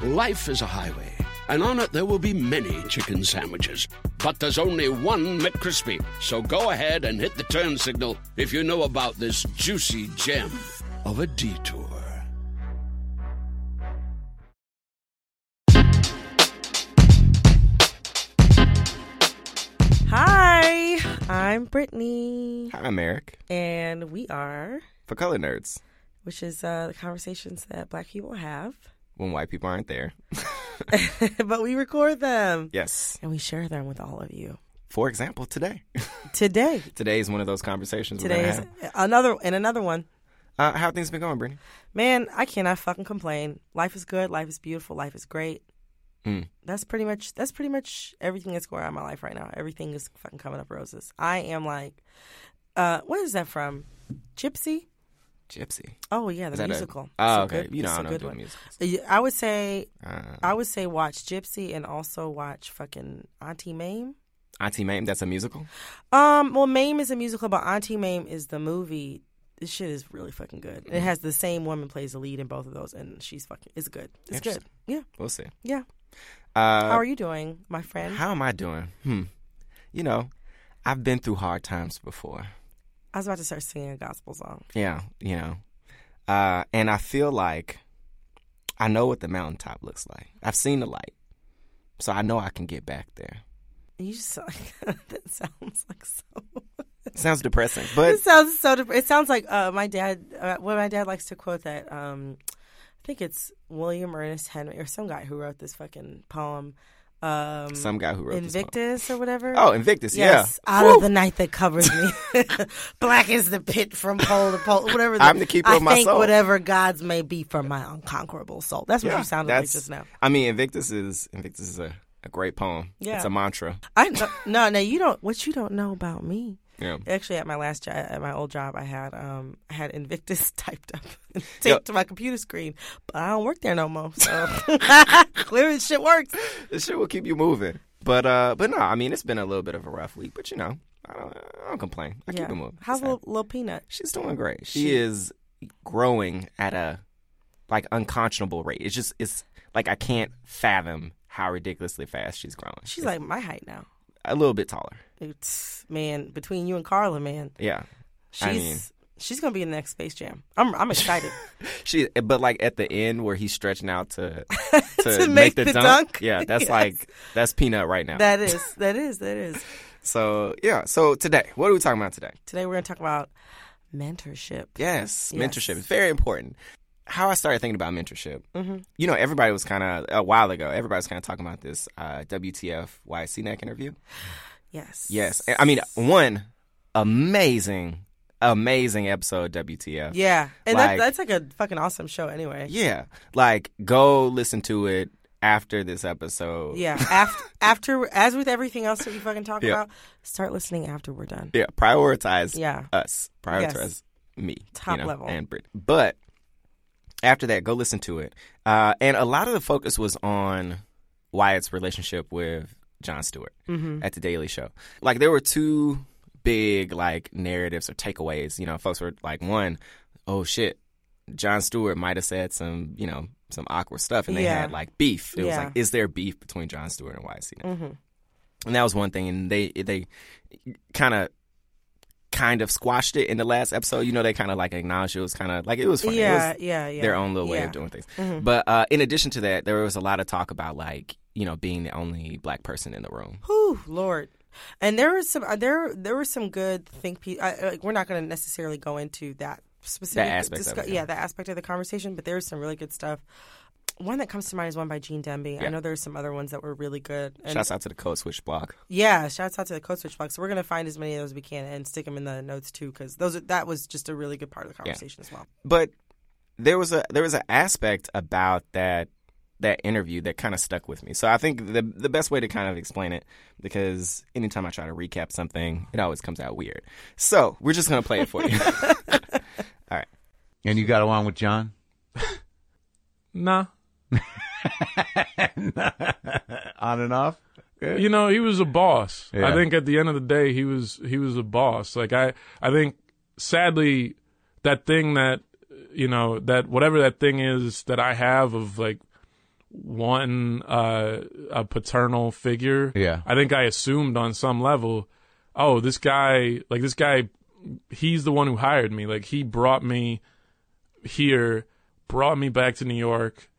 Life is a highway, and on it there will be many chicken sandwiches. But there's only one McCrispy. So go ahead and hit the turn signal if you know about this juicy gem of a detour. Hi, I'm Brittany, Hi, I'm Eric and we are, for Colored Nerds. which is uh, the conversations that black people have, When white people aren't there. but we record them Yes. and we share them with all of you. For example, today. Today, today is one of those conversations. we're today is have. another and another one. Uh, how have things been going, Brittany? Man, I cannot fucking complain. Life is good. Life is beautiful. Life is great. Mm. That's pretty much that's pretty much everything that's going on in my life right now. Everything is fucking coming up roses. I am like, uh, what is that from? Gypsy. Gypsy. Oh yeah, the Is that a- musical. Oh, okay. good- you know, I don't do musicals. I would say Uh, I would say watch Gypsy and also watch fucking Auntie Mame. Auntie Mame, that's a musical? Um, well, Mame is a musical, but Auntie Mame is the movie. This shit is really fucking good. It has the same woman plays the lead in both of those, and she's fucking. It's good. It's good. Yeah, We'll see. yeah. Uh, How are you doing, my friend? How am I doing? Hmm. You know, I've been through hard times before. I was about to start singing a gospel song. Yeah, you know. Uh, and I feel like I know what the mountaintop looks like. I've seen the light. So I know I can get back there. You just like, that sounds like so. Sounds depressing, but it sounds so. Dep- it sounds like uh, my dad. Uh, well, my dad likes to quote that. Um, I think it's William Ernest Henry or some guy who wrote this fucking poem. Um, some guy who wrote. Invictus or whatever. Oh, Invictus, yes, yeah. out Woo! of the night that covers me, black is the pit from pole to pole. Whatever. I'm the keeper I of my think soul. Whatever gods may be for my unconquerable soul. That's what Yeah, you sounded like just now. I mean, Invictus is Invictus is a, a great poem. Yeah. It's a mantra. I no, no, you don't. What you don't know about me. Yeah. Actually, at my last job, at my old job, I had um, I had Invictus typed up and taped Yep. to my computer screen, but I don't work there no more. So clearly, shit works. This shit will keep you moving. But uh but no, I mean it's been a little bit of a rough week, but you know, I don't I don't complain. I keep it moving. How's little, little peanut? She's doing great. She, She- is growing at a like unconscionable rate. It's just it's like I can't fathom how ridiculously fast she's growing. She's It's like my height now. a little bit taller. It's man between you and Carla, man. Yeah. She's I mean- she's gonna be in the next Space Jam. I'm I'm excited. She but like at the end where he's stretching out to to, To make, make the, the dunk, dunk? Yeah, that's Yes. like that's peanut right now. that is that is that is. so yeah, so today, what are we talking about today? Today we're gonna talk about mentorship. Yes, Yes. mentorship is very important. How I started thinking about mentorship, Mm-hmm. you know, everybody was kind of a while ago. Everybody was kind of talking about this uh, WTF Wyatt Cenac interview. Yes. Yes, I mean, one amazing, amazing episode WTF. Yeah, and Like- that, that's like a fucking awesome show. Anyway. yeah. Like, go listen to it after this episode. Yeah. After, after, as with everything else that we fucking talk Yeah. about, start listening after we're done. yeah. Prioritize. Yeah. us. Prioritize Yes. me. Top you know, level. And Brit. But after that, go listen to it. Uh, and a lot of the focus was on Wyatt's relationship with Jon Stewart Mm-hmm. at the Daily Show. Like there were two big like narratives or takeaways. You know, folks were like, one, oh shit, Jon Stewart might have said some, you know, some awkward stuff, and they Yeah. had like beef. It was like, is there beef between Jon Stewart and YC? Mm-hmm. and that was one thing and they they kind of kind of squashed it in the last episode you know they kind of like acknowledged it was kind of like it was funny. Yeah, it was yeah, yeah. their own little way of doing things Mhm. but uh in addition to that there was a lot of talk about like you know being the only black person in the room Whew, Lord. And there was some uh, there there were some good think piece. I, like we're not going to necessarily go into that specific That aspect of it, yeah. yeah, that aspect of the conversation. But there's some really good stuff. One that comes to mind is one by Gene Demby. I Yeah. know there's some other ones that were really good. And shouts out to the code switch blog Yeah, shouts out to the Code Switch blog. So we're gonna find as many of those as we can and stick them in the notes too, because those are, that was just a really good part of the conversation as well. but there was a there was an aspect about that that interview that kind of stuck with me. So I think the the best way to kind of explain it, because anytime I try to recap something, it always comes out weird. So we're just gonna play it for you. All right. And you got along with John? Nah. On and off? You know, he was a boss. Yeah. I think at the end of the day, he was he was a boss. Like I, I think sadly, that thing that you know that whatever that thing is that I have of like wanting uh, a paternal figure. Yeah. I think I assumed on some level, oh, this guy, like this guy, he's the one who hired me. Like he brought me here, brought me back to New York.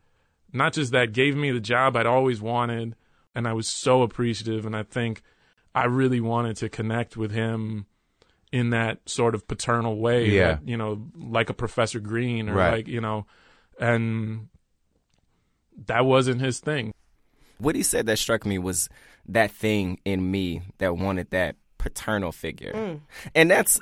Not just that, gave me the job I'd always wanted, and I was so appreciative. And I think I really wanted to connect with him in that sort of paternal way. Yeah. that, you know, like a Professor Green or Right. like you know, and that wasn't his thing. What he said that struck me was that thing in me that wanted that paternal figure, and that's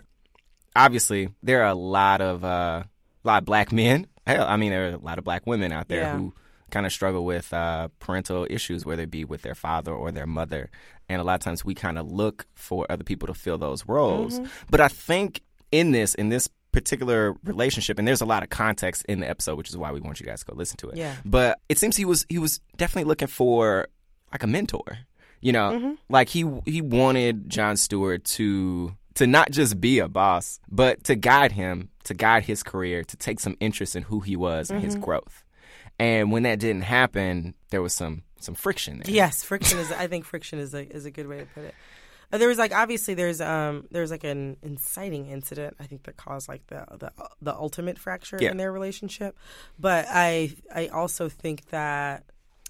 obviously there are a lot of uh, a lot of black men. Hell, I mean, there are a lot of black women out there Yeah. who kind of struggle with uh, parental issues, whether it be with their father or their mother. And a lot of times we kind of look for other people to fill those roles. But I think in this, in this particular relationship, and there's a lot of context in the episode, which is why we want you guys to go listen to it. Yeah. But it seems he was he was definitely looking for like a mentor. You know, mm-hmm. like he he wanted Jon Stewart to to not just be a boss, but to guide him, to guide his career, to take some interest in who he was and his mm-hmm. growth. And when that didn't happen, there was some some friction there. Yes, friction is. I think friction is a is a good way to put it. Uh, there was like obviously there's um there's like an inciting incident I think that caused like the the the ultimate fracture Yeah. in their relationship, but I I also think that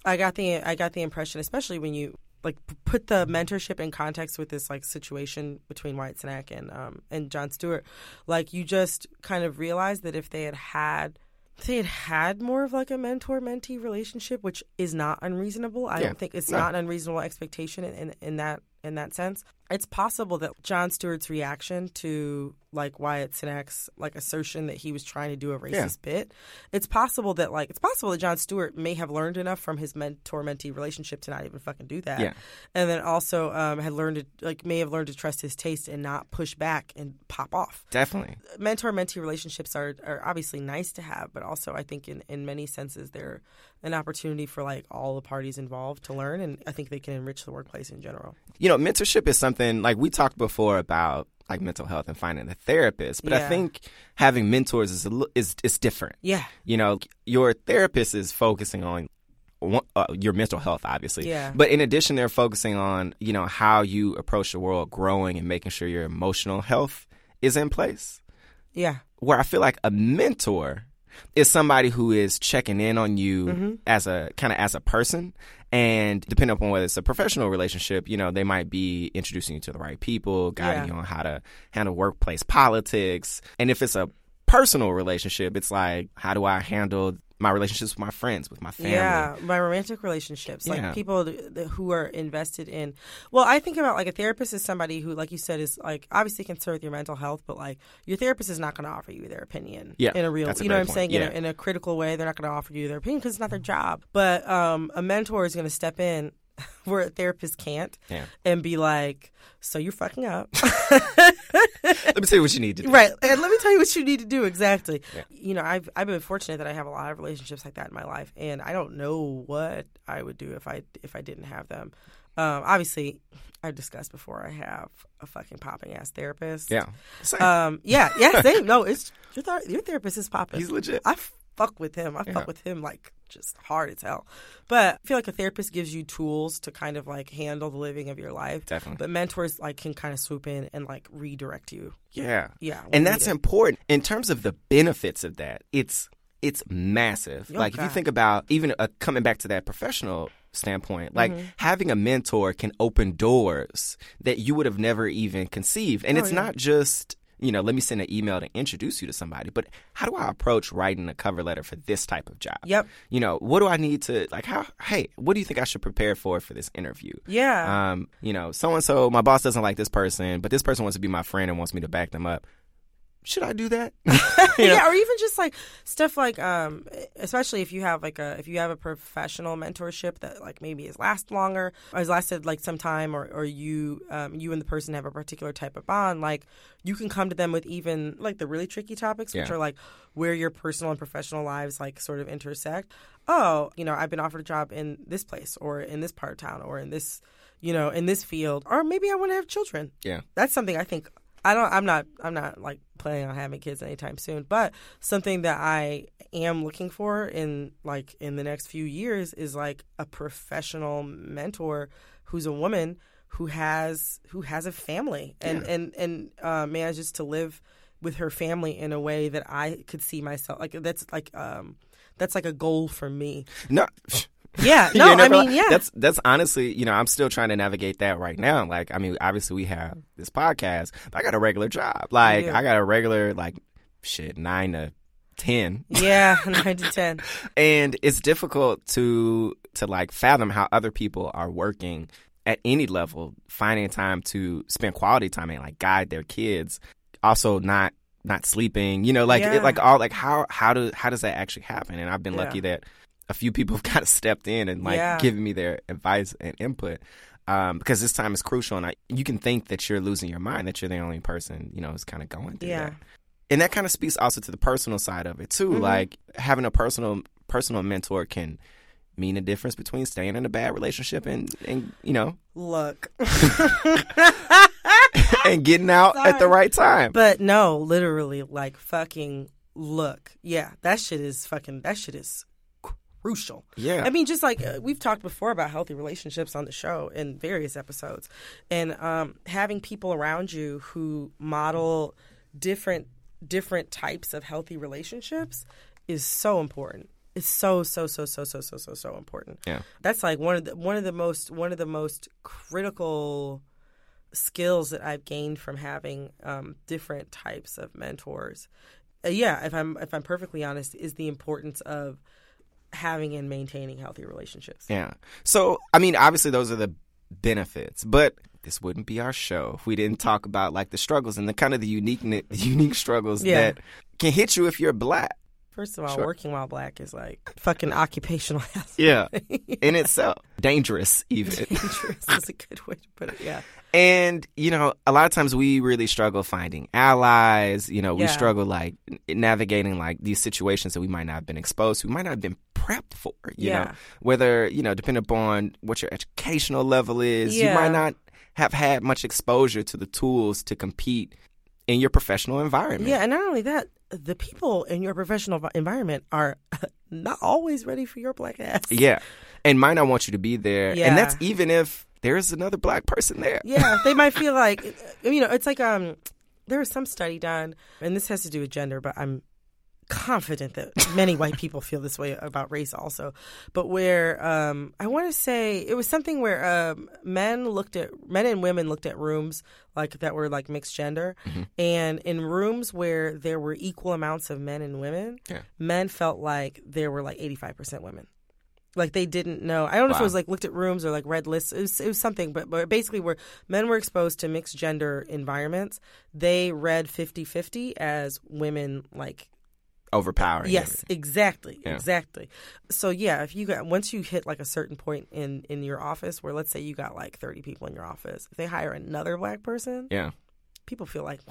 I got the I got the impression, especially when you like put the mentorship in context with this like situation between Wyatt Cenac and um and Jon Stewart, like you just kind of realize that if they had had if they had had more of like a mentor mentee relationship, which is not unreasonable. I Yeah. don't think it's No. not an unreasonable expectation in, in, in that in that sense. It's possible that Jon Stewart's reaction to like Wyatt Cenac's like assertion that he was trying to do a racist Yeah. bit, it's possible that like it's possible that Jon Stewart may have learned enough from his mentor mentee relationship to not even fucking do that. Yeah. And then also um, had learned to like may have learned to trust his taste and not push back and pop off Definitely. mentor mentee relationships are, are obviously nice to have, but also I think in, in many senses they're an opportunity for like all the parties involved to learn, and I think they can enrich the workplace in general. you know, mentorship is something like we talked before about like mental health and finding a therapist, but I think having mentors is a, is is different. Yeah, You know, your therapist is focusing on uh, your mental health, obviously. Yeah. But in addition, they're focusing on you know how you approach the world, growing and making sure your emotional health is in place. yeah, Where I feel like a mentor is somebody who is checking in on you Mm-hmm. as a kind of as a person. And depending upon whether it's a professional relationship, you know, they might be introducing you to the right people, guiding Yeah. you on how to handle workplace politics. And if it's a personal relationship, it's like, how do I handle my relationships with my friends, with my family? yeah. My romantic relationships, Yeah. like people th- th- who are invested in. Well, I think about like a therapist is somebody who, like you said, is like obviously concerned with your mental health, but like your therapist is not going to offer you their opinion. Yeah, in a real, a you know what I'm saying, point. in, a, Yeah. in a critical way. They're not going to offer you their opinion because it's not their job. But um, a mentor is going to step in where a therapist can't Yeah. and be like, "So you're fucking up." Let me tell you what you need to do. Right. And let me tell you what you need to do exactly. You know, I've I've been fortunate that I have a lot of relationships like that in my life, and I don't know what I would do if I if I didn't have them. Um, obviously, I've discussed before. I have a fucking popping ass therapist. Yeah. Same. Um. Yeah. Yeah. Same. No. It's your ther- your therapist is popping. He's legit. I fuck with him. I Yeah. fuck with him like just hard as hell. But I feel like a therapist gives you tools to kind of like handle the living of your life. Definitely. But mentors like can kind of swoop in and like redirect you. Yeah. Yeah, And that's important. In terms of the benefits of that, it's it's massive. Oh, like if you think about even uh, coming back to that professional standpoint, like Mm-hmm. having a mentor can open doors that you would have never even conceived. And Oh, it's yeah. not just you know, let me send an email to introduce you to somebody, but how do I approach writing a cover letter for this type of job? Yep. You know, what do I need to like how hey, what do you think I should prepare for for this interview? Yeah. um, you know, so and so, my boss doesn't like this person, but this person wants to be my friend and wants me to back them up. Should I do that? yeah, or even just like stuff like, um, especially if you have like a if you have a professional mentorship that like maybe has last longer or has lasted like some time, or or you um, you and the person have a particular type of bond, like you can come to them with even like the really tricky topics, which Yeah. are like where your personal and professional lives like sort of intersect. Oh, you know, I've been offered a job in this place or in this part of town or in this, you know, in this field, or maybe I want to have children yeah. that's something I think I don't I'm not I'm not like planning on having kids anytime soon, but something that I am looking for in like in the next few years is like a professional mentor who's a woman who has who has a family and and and uh, manages to live with her family in a way that I could see myself like that's like um that's like a goal for me. No. Yeah, You no, I mean, yeah. That's that's honestly, you know, I'm still trying to navigate that right now. Like, I mean, obviously we have this podcast, but I got a regular job. Like, Yeah. I got a regular like shit nine to ten, yeah, 9 to 10. and it's difficult to to like fathom how other people are working at any level, finding time to spend quality time and like guide their kids. Also, not not sleeping. You know, like Yeah. it, like all like how how do how does that actually happen? And I've been Yeah. lucky that a few people have kind of stepped in and like Yeah. given me their advice and input. Um, because this time is crucial, and I, you can think that you're losing your mind, that you're the only person, you know, who's kind of going through Yeah. that. And that kind of speaks also to the personal side of it too. Mm-hmm. Like having a personal personal mentor can mean a difference between staying in a bad relationship and and you know Look. and getting out at the right time. But no, literally, like fucking look. Yeah, that shit is fucking. That shit is crucial. Yeah. I mean, just like uh, we've talked before about healthy relationships on the show in various episodes, and um, having people around you who model different different types of healthy relationships is so important. It's so so so so so so so so important. Yeah. That's like one of the one of the most one of the most critical skills that I've gained from having um, different types of mentors. Uh, yeah, if I'm if I'm perfectly honest, is the importance of having and maintaining healthy relationships. Yeah. So, I mean, obviously those are the benefits, but this wouldn't be our show if we didn't talk about like the struggles and the kind of the unique unique struggles Yeah. that can hit you if you're black. First of all, Sure. working while black is like fucking occupational hazard. Yeah. In itself, dangerous even. Dangerous is a good way to put it. Yeah. And, you know, a lot of times we really struggle finding allies. You know, we Yeah. struggle like navigating like these situations that we might not have been exposed to, we might not have been prepped for, you know, whether, you know, depending upon what your educational level is, you might not have had much exposure to the tools to compete in your professional environment. Yeah, and not only that, the people in your professional environment are not always ready for your black ass. Yeah. And might not want you to be there. Yeah. And that's even if there's another black person there. Yeah, they might feel like you know, it's like um there was some study done and this has to do with gender, but I'm confident that many white people feel this way about race also. But where um I want to say it was something where um men looked at men and women looked at rooms like that were like mixed gender and in rooms where there were equal amounts of men and women, Yeah. men felt like there were like 85% women. Like they didn't know. I don't know if it was like looked at rooms or like read lists. It was, it was something, but, but basically, where men were exposed to mixed gender environments, they read 50 50 as women like Overpowering. Yes, exactly, Yeah. exactly. So yeah, if you got once you hit like a certain point in in your office, where let's say you got like thirty people in your office, if they hire another black person, Yeah. people feel like,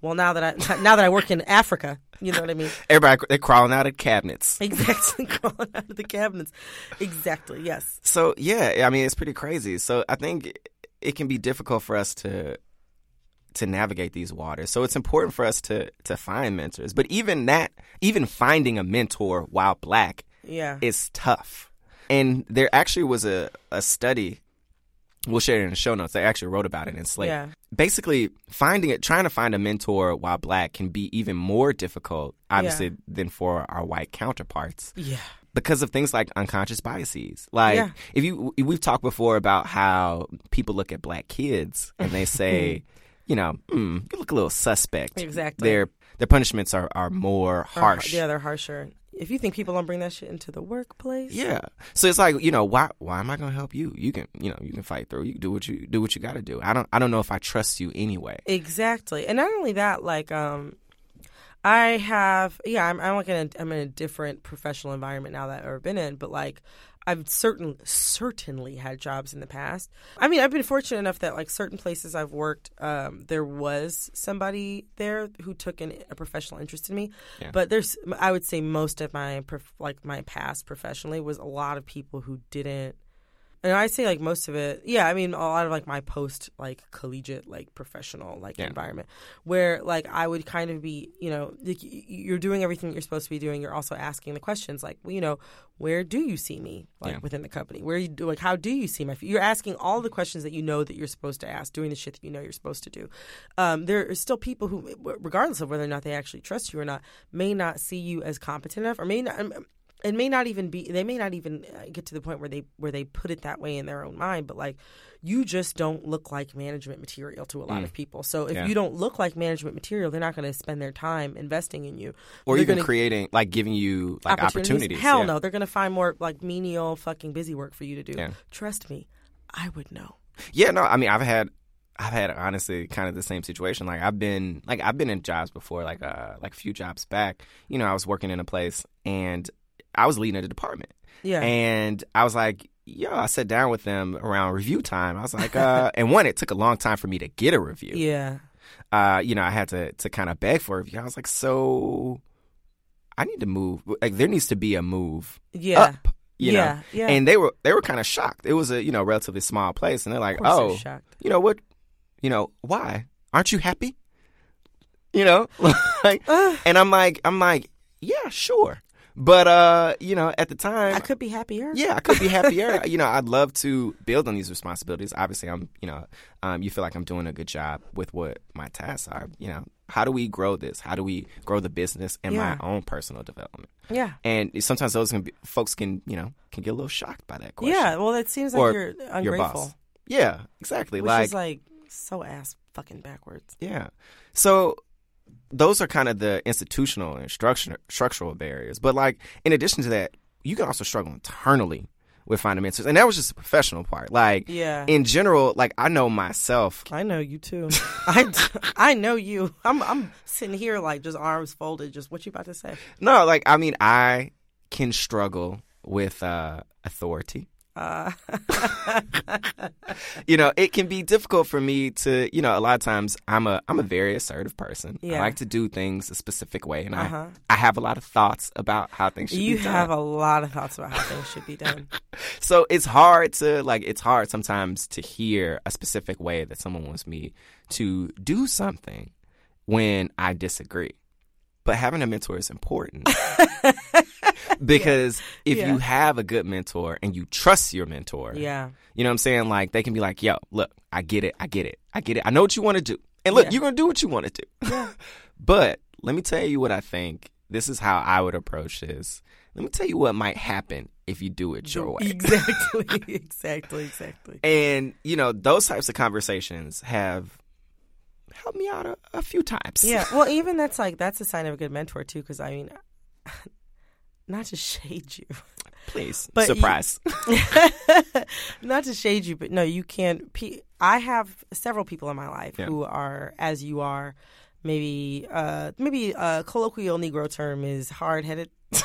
well, now that I now that I work in Africa, you know what I mean? Everybody, they're crawling out of cabinets. Exactly, crawling out of the cabinets. Exactly. Yes. So yeah, I mean it's pretty crazy. So I think it can be difficult for us to to navigate these waters. So it's important for us to to find mentors. But even that, even finding a mentor while black Yeah. is tough. And there actually was a a study. We'll share it in the show notes. They actually wrote about it in Slate. Yeah. Basically, finding it, trying to find a mentor while black can be even more difficult, obviously, Yeah. than for our white counterparts Yeah. because of things like unconscious biases. Like Yeah. if you we've talked before about how people look at black kids and they say, you know, mm, you look a little suspect. Exactly. Their their punishments are are more Or- harsh. Yeah, they're harsher. If you think people don't bring that shit into the workplace, Yeah. So it's like, you know, why why am I going to help you? You can, you know, you can fight through. You can do what you do what you got to do. I don't I don't know if I trust you anyway. Exactly. And not only that, like um I have, yeah, I'm, I'm like in a, I'm in a different professional environment now that I've ever been in, but like I've certain certainly had jobs in the past. I mean, I've been fortunate enough that like certain places I've worked, um, there was somebody there who took an, a professional interest in me. Yeah. But there's, I would say, most of my like my past professionally was a lot of people who didn't. And I say like most of it, yeah. I mean, a lot of like my post like collegiate like professional like Yeah. environment where like I would kind of be, you know, like, you're doing everything you're supposed to be doing. You're also asking the questions like, well, you know, where do you see me like Yeah. within the company? Where you do like how do you see my? You're asking all the questions that you know that you're supposed to ask, doing the shit that you know you're supposed to do. Um, there are still people who, regardless of whether or not they actually trust you or not, may not see you as competent enough, or may not. It may not even be they may not even uh, get to the point where they where they put it that way in their own mind but like you just don't look like management material to a lot of people so if Mm. Yeah. you don't look like management material they're not going to spend their time investing in you Or They're even creating, like giving you like opportunities. hell yeah. no they're going to find more like menial fucking busy work for you to do Yeah. trust me i would know Yeah, no, I mean, I've had, I've had honestly kind of the same situation. Like I've been, like I've been in jobs before, like uh, like a few jobs back. You know, I was working in a place and I was leading a department, yeah and I was like, yo, I sat down with them around review time. I was like, uh, and one, it took a long time for me to get a review. yeah Uh, you know, I had to to kind of beg for a review. I was like, so I need to move. Like there needs to be a move yeah up. You Yeah, know, yeah. and they were they were kind of shocked. It was a you know relatively small place, and they're like, they're oh, shocked. you know what, you know why aren't you happy? You know, like, and I'm like, I'm like, yeah, sure, but uh, you know, at the time, i could be happier yeah, I could be happier. you know, I'd love to build on these responsibilities. Obviously, I'm, you know, um, you feel like I'm doing a good job with what my tasks are. You know, how do we grow this? How do we grow the business and Yeah. my own personal development? yeah And sometimes those can be, folks can, you know, can get a little shocked by that question. yeah well it seems like Or you're your ungrateful boss. Yeah, exactly. which like, is like so ass fucking backwards yeah. So those are kind of the institutional and structural structural barriers. But like in addition to that, you can also struggle internally with finding mentors. And that was just the professional part. Like Yeah. in general, like I know myself. I know you too. I, I know you. I'm I'm sitting here like just arms folded. Just what you about to say? No, like I mean I can struggle with uh authority. Uh, you know, it can be difficult for me to, you know, a lot of times I'm a I'm a very assertive person. Yeah. I like to do things a specific way and Uh-huh. I I have a lot of thoughts about how things should you be done. have a lot of thoughts about how things should be done. So it's hard to like it's hard sometimes to hear a specific way that someone wants me to do something when I disagree. But having a mentor is important. because if Yeah. you have a good mentor and you trust your mentor, Yeah. you know what I'm saying? Like they can be like, yo, look, I get it, I get it, I get it. I know what you want to do. And look, Yeah. you're gonna do what you want to do. but let me tell you what I think. This is how I would approach this. Let me tell you what might happen if you do it your way. Exactly. exactly. Exactly. And you know, those types of conversations have helped me out a, a few times. Yeah. Well, even that's like that's a sign of a good mentor too. Because I mean, not to shade you, please. But you- Surprise. not to shade you, but no, you can't. I have several people in my life Yeah. who are as you are. Maybe, uh, maybe a colloquial Negro term is hard headed.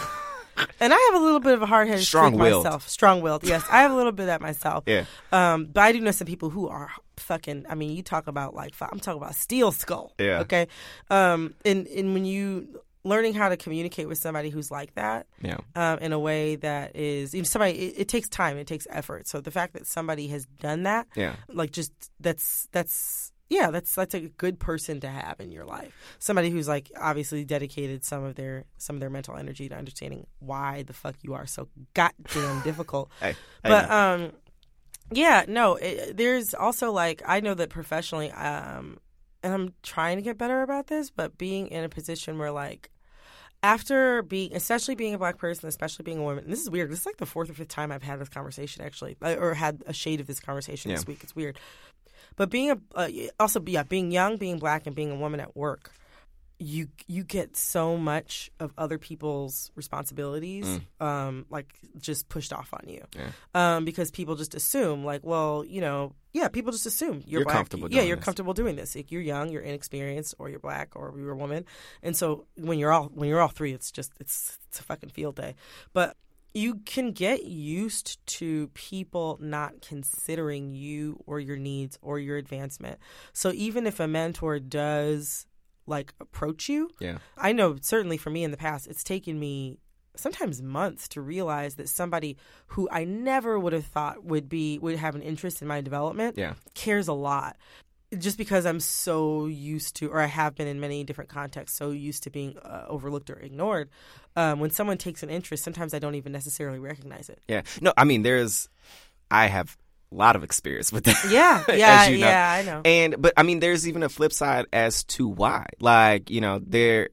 And I have a little bit of a hard headed Strong-willed. myself. Strong willed, yes. I have a little bit of that myself. Yeah. Um, but I do know some people who are fucking. I mean, you talk about like I'm talking about steel skull. Yeah. Okay. Um, and and when you learning how to communicate with somebody who's like that, yeah. um, in a way that is you know, somebody. It, it takes time. It takes effort. So the fact that somebody has done that, Yeah. like just that's that's yeah that's that's a good person to have in your life somebody who's like obviously dedicated some of their some of their mental energy to understanding why the fuck you are so goddamn difficult I but know. um yeah no it, there's also like i know that professionally um and i'm trying to get better about this but being in a position where like after being especially being a black person especially being a woman this is weird. This is like the fourth or fifth time i've had this conversation actually uh, or had a shade of this conversation this week. It's weird. But being a uh, also yeah being young being black and being a woman at work you you get so much of other people's responsibilities Mm. um like just pushed off on you. Um because people just assume like well you know yeah people just assume you're, You're black. comfortable yeah doing you're this. comfortable doing this like, you're young you're inexperienced or you're black or you're a woman and so when you're all when you're all three it's just it's it's a fucking field day but you can get used to people not considering you or your needs or your advancement. So even if a mentor does like approach you, Yeah. I know certainly for me in the past, it's taken me sometimes months to realize that somebody who I never would have thought would be would have an interest in my development Yeah. cares a lot. Just because I'm so used to, or I have been in many different contexts, so used to being uh, overlooked or ignored. Um, when someone takes an interest, sometimes I don't even necessarily recognize it. Yeah. No, I mean, there's, I have a lot of experience with that. Yeah, yeah, you know. yeah, I know. And, but I mean, there's even a flip side as to why. Like, you know, there,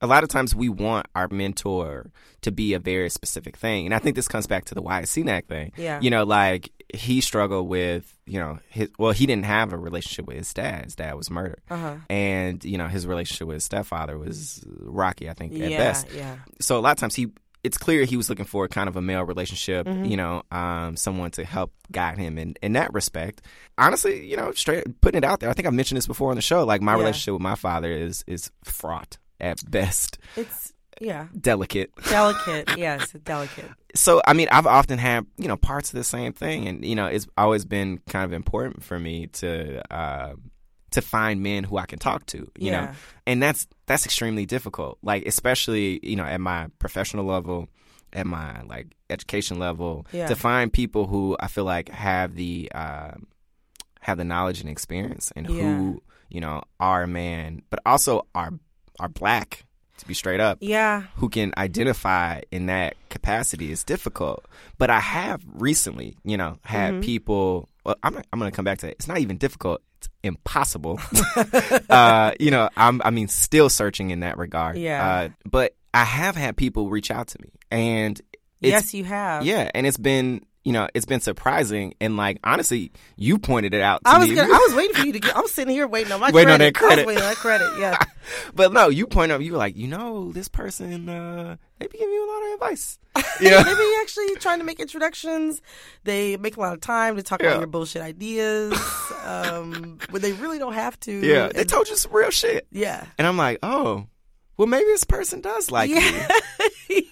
a lot of times we want our mentor to be a very specific thing. And I think this comes back to the Wyatt Cenac thing. Yeah. You know, like he struggled with, you know, his, well, he didn't have a relationship with his dad. His dad was murdered. Uh-huh. And, you know, his relationship with his stepfather was rocky, I think, at Yeah, best yeah. so a lot of times he it's clear he was looking for kind of a male relationship Mm-hmm. you know um, someone to help guide him in, in that respect honestly you know straight putting it out there i think I've mentioned this before on the show like my Yeah. relationship with my father is is fraught at best It's yeah, delicate delicate. yes, delicate. so i mean i've often had you know parts of the same thing and you know it's always been kind of important for me to uh, to find men who i can talk to you know and that's that's extremely difficult like especially you know at my professional level at my like education level Yeah. to find people who i feel like have the um have the knowledge and experience and Yeah. who you know are a man but also are are black to be straight up Yeah, who can identify in that capacity is difficult. But I have recently, you know, had Mm-hmm. people. Well, I'm I'm going to come back to it. It's not even difficult. It's impossible. uh, you know, I'm I mean, still searching in that regard. Yeah. Uh, but I have had people reach out to me, and it's, yes, you have. yeah, and it's been. You know, it's been surprising, and like honestly, you pointed it out. To I was gonna, I was waiting for you to get. I'm sitting here waiting on my Waiting on credit. that credit. Waiting on that credit. Yeah. but no, you point out. You were like, you know, this person, uh, they be giving you a lot of advice. Yeah. they be actually trying to make introductions. They make a lot of time to talk Yeah. about your bullshit ideas, um, but they really don't have to. Yeah, they told you some real shit. yeah. And I'm like, oh, well, maybe this person does like. Yeah.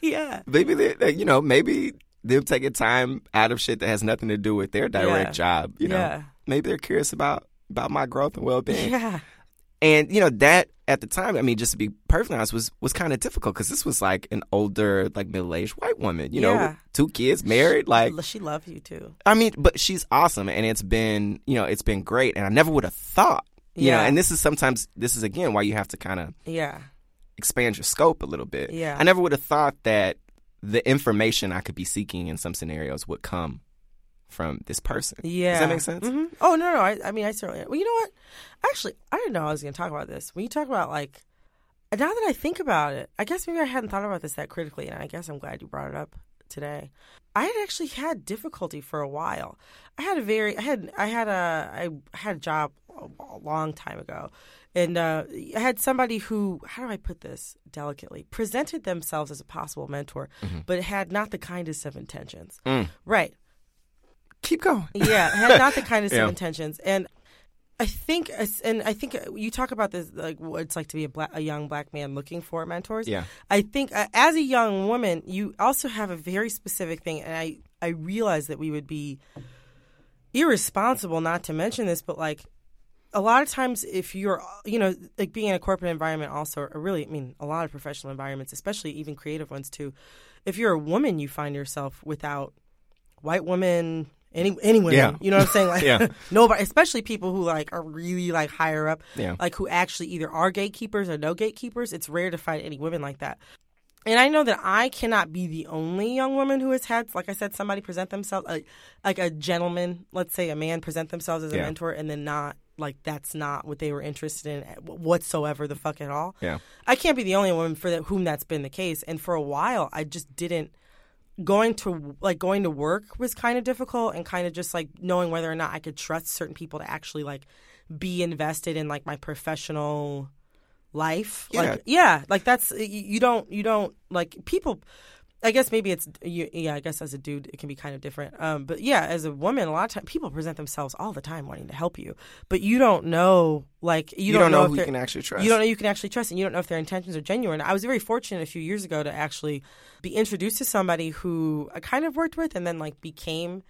yeah. Maybe they, you know, maybe they're taking time out of shit that has nothing to do with their direct Yeah. job. You know, Yeah. maybe they're curious about about my growth and well being. Yeah. And you know that at the time, I mean, just to be perfectly honest, was was kind of difficult because this was like an older, like middle aged white woman. You know, Yeah. with two kids, married. Like, She loves you too. I mean, but she's awesome, and it's been, you know, it's been great, and I never would have thought. You know, Yeah. and this is sometimes this is again why you have to kind of Yeah. expand your scope a little bit. Yeah. I never would have thought that the information I could be seeking in some scenarios would come from this person. Yeah. Does that make sense? hmm Oh no, no. I, I mean, I certainly. Well, you know what? Actually, I didn't know I was going to talk about this. When you talk about like, now that I think about it, I guess maybe I hadn't thought about this that critically, and I guess I'm glad you brought it up today. I had actually had difficulty for a while. I had a very, I had, I had a, I had a job a long time ago, and uh, I had somebody who, how do I put this delicately, presented themselves as a possible mentor, but had not the kindest of intentions. Right. Keep going. Yeah, had not the kindest Yeah. of intentions, and I think, and I think you talk about this, like what it's like to be a, black, a young black man looking for mentors. Yeah. I think uh, as a young woman, you also have a very specific thing, and I I realize that we would be irresponsible not to mention this, but like a lot of times if you're you know like being in a corporate environment also or really i mean a lot of professional environments especially even creative ones too if you're a woman you find yourself without white women any any women Yeah. you know what i'm saying like Yeah. nobody especially people who like are really like higher up Yeah. like who actually either are gatekeepers or no gatekeepers it's rare to find any women like that and I know that I cannot be the only young woman who has had, like I said, somebody present themselves, like, like a gentleman, let's say a man present themselves as a Yeah. mentor, and then not like that's not what they were interested in eh, whatsoever, the fuck at all. Yeah. I can't be the only woman for that, whom that's been the case. And for a while, I just didn't going to like going to work was kind of difficult, and kind of just like knowing whether or not I could trust certain people to actually like be invested in like my professional life. Yeah. Like yeah, like that's you don't you don't like people I guess maybe it's you, yeah. I guess as a dude, it can be kind of different. Um, but yeah, as a woman, a lot of times people present themselves all the time wanting to help you, but you don't know, like you, You don't know if who you can actually trust. You don't know you can actually trust, and you don't know if their intentions are genuine. I was very fortunate a few years ago to actually be introduced to somebody who I kind of worked with, and then like became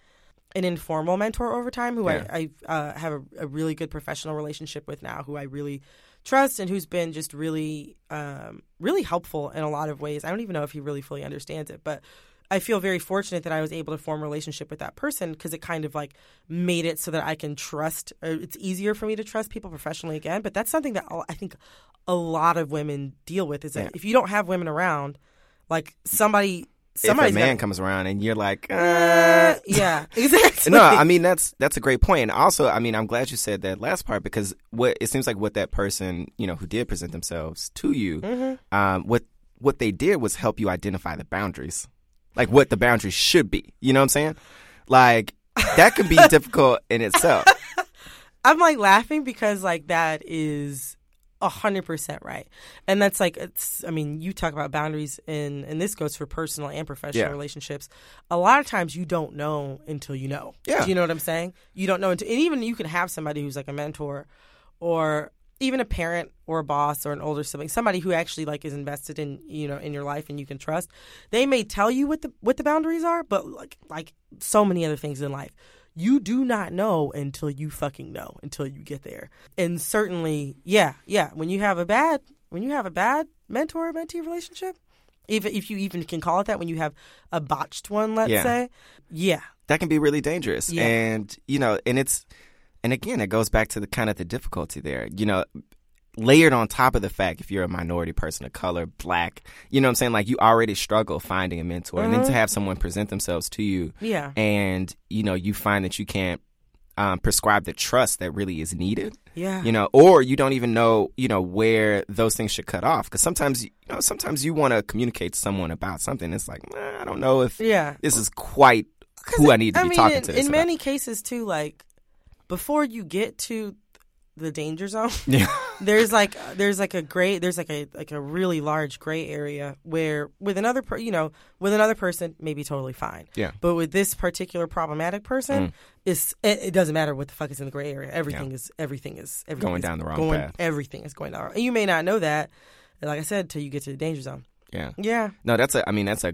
an informal mentor over time who Yeah. I, I uh, have a, a really good professional relationship with now, who I really trust and who's been just really, um, really helpful in a lot of ways. I don't even know if he really fully understands it, but I feel very fortunate that I was able to form a relationship with that person because it kind of like made it so that I can trust. It's easier for me to trust people professionally again. But that's something that I think a lot of women deal with is that Yeah. if you don't have women around, like somebody, if a man gotta- comes around and you're like, uh, uh, yeah, exactly. no, I mean that's that's a great point. And also, I mean, I'm glad you said that last part because what it seems like what that person, you know, who did present themselves to you, Mm-hmm. um, what what they did was help you identify the boundaries, like what the boundaries should be. You know what I'm saying? Like that can be difficult in itself. I'm like laughing because like that is a hundred percent right, and that's like it's. I mean, you talk about boundaries, and and this goes for personal and professional Yeah. relationships. A lot of times, you don't know until you know. Yeah. Do you know what I'm saying? You don't know until, and even you can have somebody who's like a mentor, or even a parent or a boss or an older sibling, somebody who actually like is invested in you know in your life and you can trust. They may tell you what the what the boundaries are, but like like so many other things in life, you do not know until you fucking know until you get there. And certainly, yeah, yeah, when you have a bad when you have a bad mentor mentee relationship, even if you even can call it that, when you have a botched one, let's Yeah. say, yeah, that can be really dangerous. Yeah. And you know, and it's and again, it goes back to the kind of the difficulty there. You know, layered on top of the fact if you're a minority person of color, black, you know what I'm saying? Like you already struggle finding a mentor. And then to have someone present themselves to you Mm-hmm. Yeah. and, you know, you find that you can't um, prescribe the trust that really is needed. yeah, You know, or you don't even know, you know, where those things should cut off. Because sometimes, you know, sometimes you want to communicate to someone about something. It's like, "Nah, I don't know if yeah. this is quite who I need to I be mean, talking in, to. in about. many cases too, like before you get to the danger zone, Yeah. there's like there's like a gray there's like a like a really large gray area where with another per, you know with another person maybe totally fine Yeah. but with this particular problematic person it's it, it doesn't matter what the fuck is in the gray area everything Mm. Yeah. is everything is everything Going is down the wrong going, path. everything is going down and you may not know that like I said till you get to the danger zone Yeah. yeah No, that's a. I mean, that's a.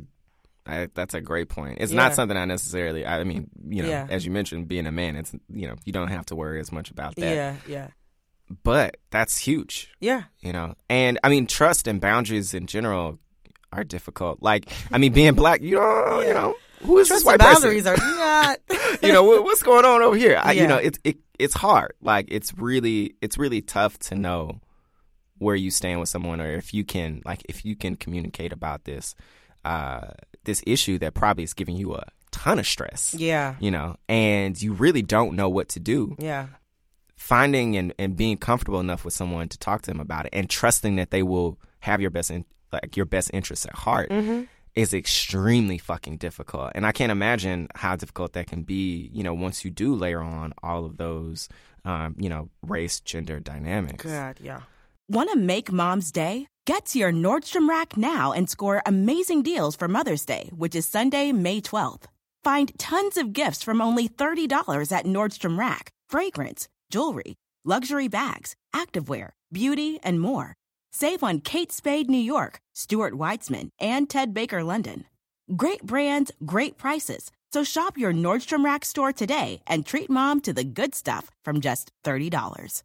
I, that's a great point. It's Yeah. not something I necessarily. I mean, you know, Yeah. as you mentioned, being a man, it's you know, you don't have to worry as much about that. yeah yeah But that's huge. yeah You know, and I mean, trust and boundaries in general are difficult. Like, I mean, being black, you know, you know, who is trust this white boundaries person? are not you know, what, what's going on over here? I, Yeah. You know, it's it, it's hard. Like, it's really it's really tough to know where you stand with someone, or if you can like if you can communicate about this uh, this issue that probably is giving you a ton of stress. yeah You know, and you really don't know what to do. yeah Finding and, and being comfortable enough with someone to talk to them about it, and trusting that they will have your best in, like your best interests at heart, Mm-hmm. is extremely fucking difficult. And I can't imagine how difficult that can be. You know, once you do layer on all of those, um, you know, race, gender dynamics. God yeah Want to make mom's day? Get to your Nordstrom Rack now and score amazing deals for Mother's Day, which is Sunday, May 12th. Find tons of gifts from only $30 at Nordstrom Rack fragrance, jewelry, luxury bags, activewear, beauty, and more. Save on Kate Spade New York, Stuart Weitzman, and Ted Baker London. Great brands, great prices. So shop your Nordstrom Rack store today and treat mom to the good stuff from just $30.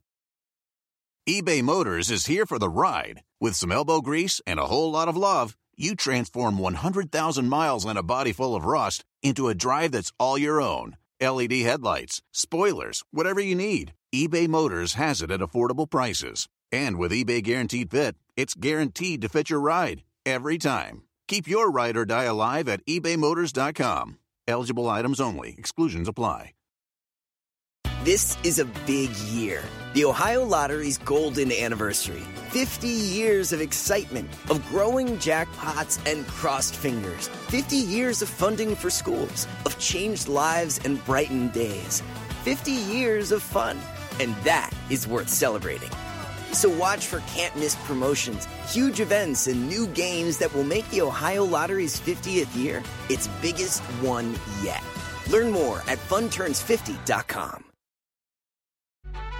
eBay Motors is here for the ride. With some elbow grease and a whole lot of love, you transform 100,000 miles and a body full of rust into a drive that's all your own. LED headlights, spoilers, whatever you need, eBay Motors has it at affordable prices. And with eBay Guaranteed Fit, it's guaranteed to fit your ride every time. Keep your ride or die alive at ebaymotors.com. Eligible items only, exclusions apply. This is a big year. The Ohio Lottery's golden anniversary. 50 years of excitement, of growing jackpots and crossed fingers. 50 years of funding for schools, of changed lives and brightened days. 50 years of fun. And that is worth celebrating. So watch for can't miss promotions, huge events, and new games that will make the Ohio Lottery's 50th year its biggest one yet. Learn more at funturns50.com.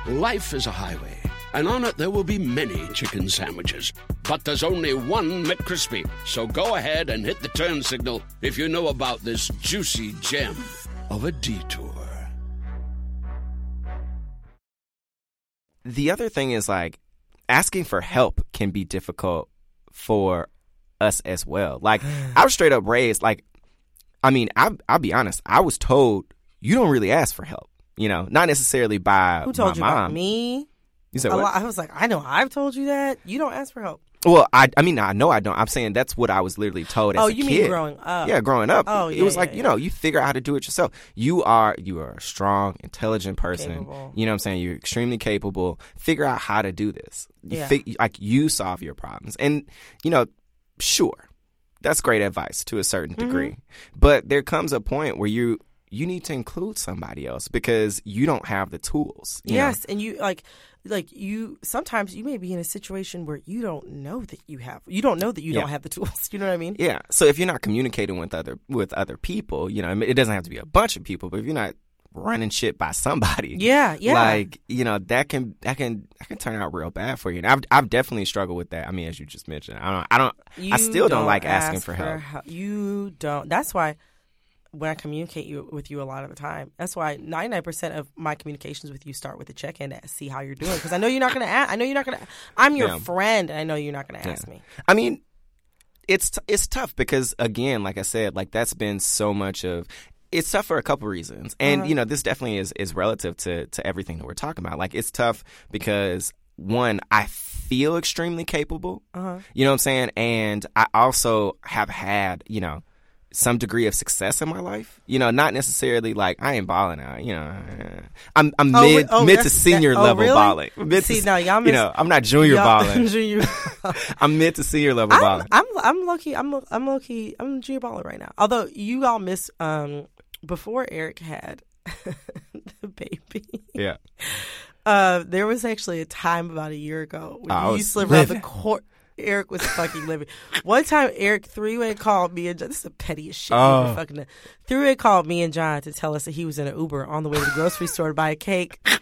Life is a highway, and on it there will be many chicken sandwiches. But there's only one McCrispy. So go ahead and hit the turn signal if you know about this juicy gem of a detour. The other thing is like asking for help can be difficult for us as well. Like I was straight up raised like I mean, I I'll be honest, I was told you don't really ask for help. You know, not necessarily by Who told my you mom. about me? You said what? lot- I was like, I know I've told you that. You don't ask for help. Well, I I mean I know I don't. I'm saying that's what I was literally told as Oh, a you kid. mean growing up? Yeah, growing up. Oh, It was yeah, like, yeah. you know, you figure out how to do it yourself. You are you are a strong, intelligent person. Capable. You know what I'm saying? You're extremely capable. Figure out how to do this. You Yeah. fig- like you solve your problems. And you know, sure. That's great advice to a certain Mm-hmm. degree. But there comes a point where you you need to include somebody else because you don't have the tools. you know? Yes, and you like like you sometimes you may be in a situation where you don't know that you have you don't know that you Yeah. don't have the tools. You know what I mean? Yeah. So if you're not communicating with other with other people, you know, it doesn't have to be a bunch of people, but if you're not running shit by somebody, Yeah, yeah. like you know, that can that can that can turn out real bad for you. And I've I've definitely struggled with that. I mean, as you just mentioned, I don't I don't I still don't, like asking ask for help. hel- You don't. That's why when I communicate you with you a lot of the time, that's why ninety nine percent of my communications with you start with a check in to see how you're doing because I know you're not going to. Ask I know you're not going to. I'm your Yeah. friend, and I know you're not going to ask Yeah. me. I mean, it's t- it's tough because again, like I said, like that's been so much of. It's tough for a couple reasons, and Uh-huh. you know this definitely is is relative to to everything that we're talking about. Like it's tough because one, I feel extremely capable. Uh-huh. You know what I'm saying, and I also have had you know some degree of success in my life. You know, not necessarily like I ain't balling out. You know, I'm I'm Oh, mid oh, mid to senior that- oh, level really? balling. Mid See, to, now y'all you know, I'm not junior balling. junior- I'm mid to senior level I'm, balling. I'm I'm low key. I'm I'm low key. I'm junior baller right now. Although you all miss um before Eric had the baby. Yeah. Uh, there was actually a time about a year ago when I you was used to live around the court. Eric was fucking living. One time, Eric three way called me and John. This is the pettiest shit. Oh. fucking three way called me and John to tell us that he was in an Uber on the way to the grocery store to buy a cake.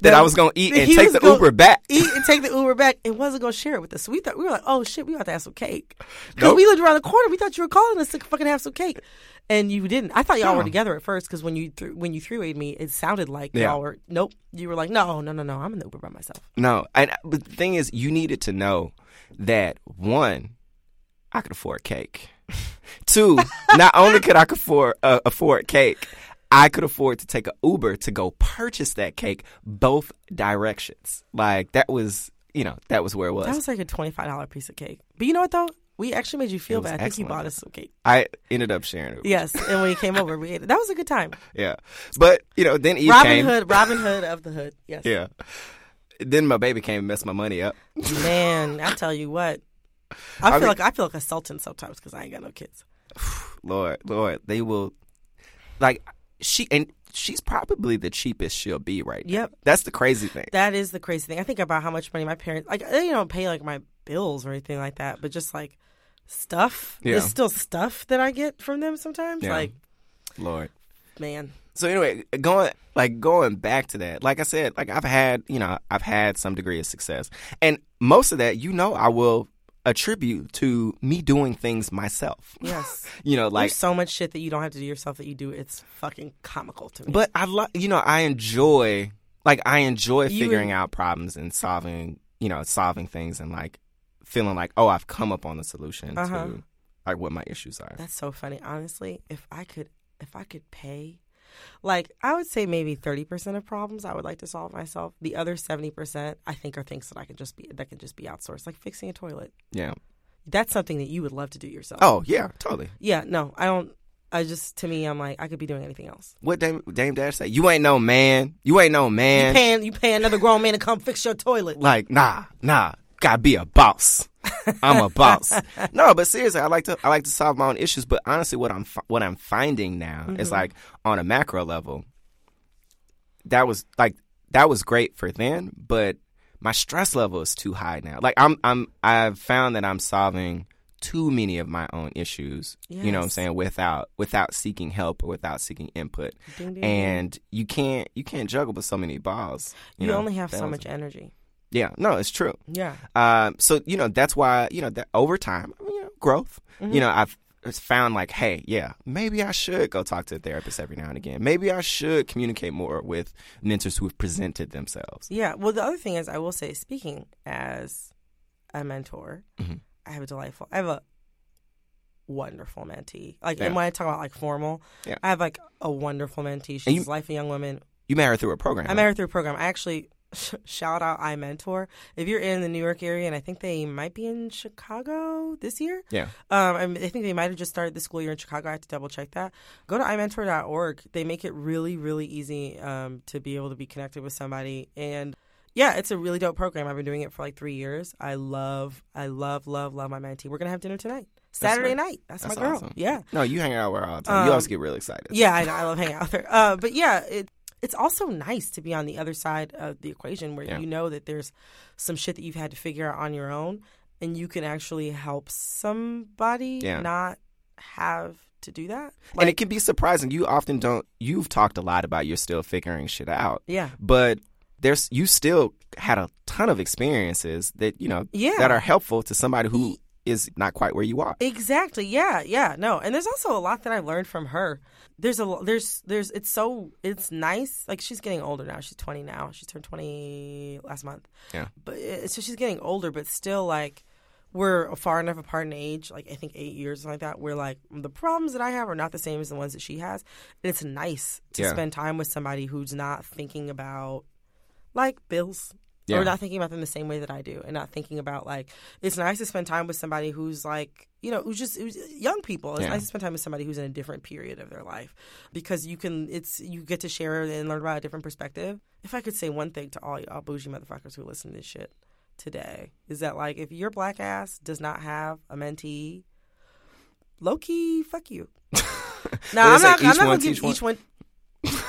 That I was gonna eat and take the Uber back. Eat and take the Uber back. and wasn't gonna share it with us. So we thought we were like, oh shit, we got to have some cake because Nope. we lived around the corner. We thought you were calling us to fucking have some cake, and you didn't. I thought y'all were together at first because when you th- when you three wayed me, it sounded like Yeah. y'all were. Nope, you were like, no, no, no, no. I'm in the Uber by myself. No, and but the thing is, you needed to know that one, I could afford cake. Two, not only could I afford uh, afford cake, I could afford to take an Uber to go purchase that cake both directions. Like that was, you know, that was where it was. That was like a twenty five dollar piece of cake. But you know what though? We actually made you feel bad. I think you bought us some cake. I ended up sharing it. Yes, and when you came over, we ate it. That was a good time. Yeah, but you know, then Eve Robin came. Hood, Robin Hood of the hood. Yes. Yeah. Then my baby came and messed my money up. Man, I tell you what. I feel mean- like I feel like a sultan sometimes because I ain't got no kids. Lord, Lord, they will like she and she's probably the cheapest she'll be right now. Yep. That's the crazy thing. That is the crazy thing. I think about how much money my parents like. They don't pay like my bills or anything like that, but just like stuff. Yeah. There's still stuff that I get from them sometimes. Yeah. Like, Lord. man, So anyway, going like going back to that, like I said, like I've had, you know, I've had some degree of success. And most of that, you know, I will attribute to me doing things myself. yes. You know, like There's so much shit that you don't have to do yourself that you do. It's fucking comical to me. But I love, you know, I enjoy, like, I enjoy You figuring en- out problems and solving, you know, solving things and like feeling like, oh, I've come up on the solution Uh-huh. to like what my issues are. That's so funny. Honestly, if I could, if I could pay, like I would say maybe thirty percent of problems I would like to solve myself. The other seventy percent I think are things that I can just be that can just be outsourced, like fixing a toilet. yeah. That's something that you would love to do yourself. Oh yeah, totally. yeah. No, I don't. I just to me, I'm like I could be doing anything else. What Dame, Dame Dash say? You ain't no man. You ain't no You man. paying you pay another grown man to come fix your toilet. like, nah, nah. Gotta be a boss. I'm a boss. no, but seriously, I like to I like to solve my own issues. But honestly, what I'm what I'm finding now is Mm-hmm. like on a macro level. That was like that was great for then, but my stress level is too high now. Like I'm I'm I've found that I'm solving too many of my own issues. You know what I'm saying without without seeking help or without seeking input. Ding, ding, And you can't you can't juggle with so many balls. You, know, only have so much energy. Yeah, no, it's true. Yeah. Um, so you know that's why you know that over time, you know, growth. Mm-hmm. You know, I've found like, hey, yeah, maybe I should go talk to a therapist every now and again. Maybe I should communicate more with mentors who have presented themselves. Yeah. Well, the other thing is, I will say, speaking as a mentor, Mhm. I have a delightful, I have a wonderful mentee. Like, Yeah. and when I talk about like formal, Yeah. I have like a wonderful mentee. She's you- Life of Young Women. You met her through a program. I right? met her through a program. I actually shout out iMentor. If you're in the New York area, and I think they might be in Chicago this year. Yeah. Um, I, mean, I think they might have just started the school year in Chicago. I have to double check that. Go to imentor.org. They make it really, really easy um, to be able to be connected with somebody. And yeah, it's a really dope program. I've been doing it for like three years. I love, I love, love, love my mentee. We're gonna have dinner tonight, Saturday right. night. That's, That's my girl. awesome. Yeah. No, you hang out with her all the time. you Um, always get really excited. Yeah, I know. I love hanging out there. Uh, but yeah, it it's also nice to be on the other side of the equation where Yeah. you know that there's some shit that you've had to figure out on your own, and you can actually help somebody Yeah. not have to do that. and it can be surprising. You often don't. You've talked a lot about you're still figuring shit out. Yeah. But there's you still had a ton of experiences that you know Yeah. that are helpful to somebody who is not quite where you are. Exactly. Yeah. Yeah. No. And there's also a lot that I've learned from her. There's a there's there's it's so it's nice. Like she's getting older now. She's 20 now. She turned 20 last month. Yeah. But it, so she's getting older, but still like we're far enough apart in age, like I think eight years, something like that. Where like the problems that I have are not the same as the ones that she has. And it's nice to Yeah. spend time with somebody who's not thinking about like bills Yeah. or not thinking about them the same way that I do, and not thinking about like it's nice to spend time with somebody who's like you know who's just who's young people. It's Yeah. nice to spend time with somebody who's in a different period of their life because you can it's you get to share and learn about a different perspective. If I could say one thing to all y'all bougie motherfuckers who listen to this shit today is that like if your black ass does not have a mentee, low key fuck you. now What I'm not. I'm not gonna give each one.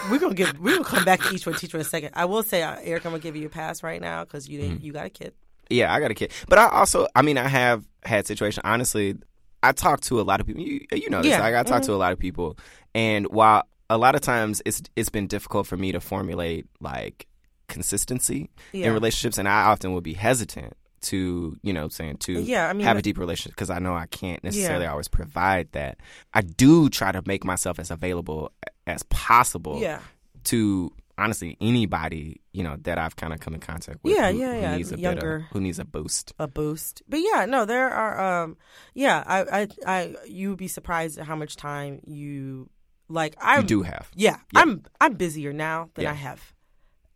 We're gonna give. We're gonna come back to each one, teacher in a second. I will say, uh, Eric, I'm gonna give you a pass right now because you didn't. Mm-hmm. You got a kid. Yeah, I got a kid, but I also, I mean, I have had situations. Honestly, I talk to a lot of people. You, you know this. Yeah, Like, I talk mhm. to a lot of people, and while a lot of times it's it's been difficult for me to formulate like consistency Yeah. in relationships, and I often would be hesitant to you know saying to Yeah, I mean, have a deep relationship because I know I can't necessarily Yeah. always provide that. I do try to make myself as available as possible Yeah. to honestly anybody you know that I've kind of come in contact with. Yeah, who, yeah, who yeah, Needs a younger. of, who needs a boost. a boost. But yeah, no, there are. Um, yeah, I, I, I, you would be surprised at how much time you like. I do have. Yeah, Yeah. I'm, I'm busier now than Yeah. I have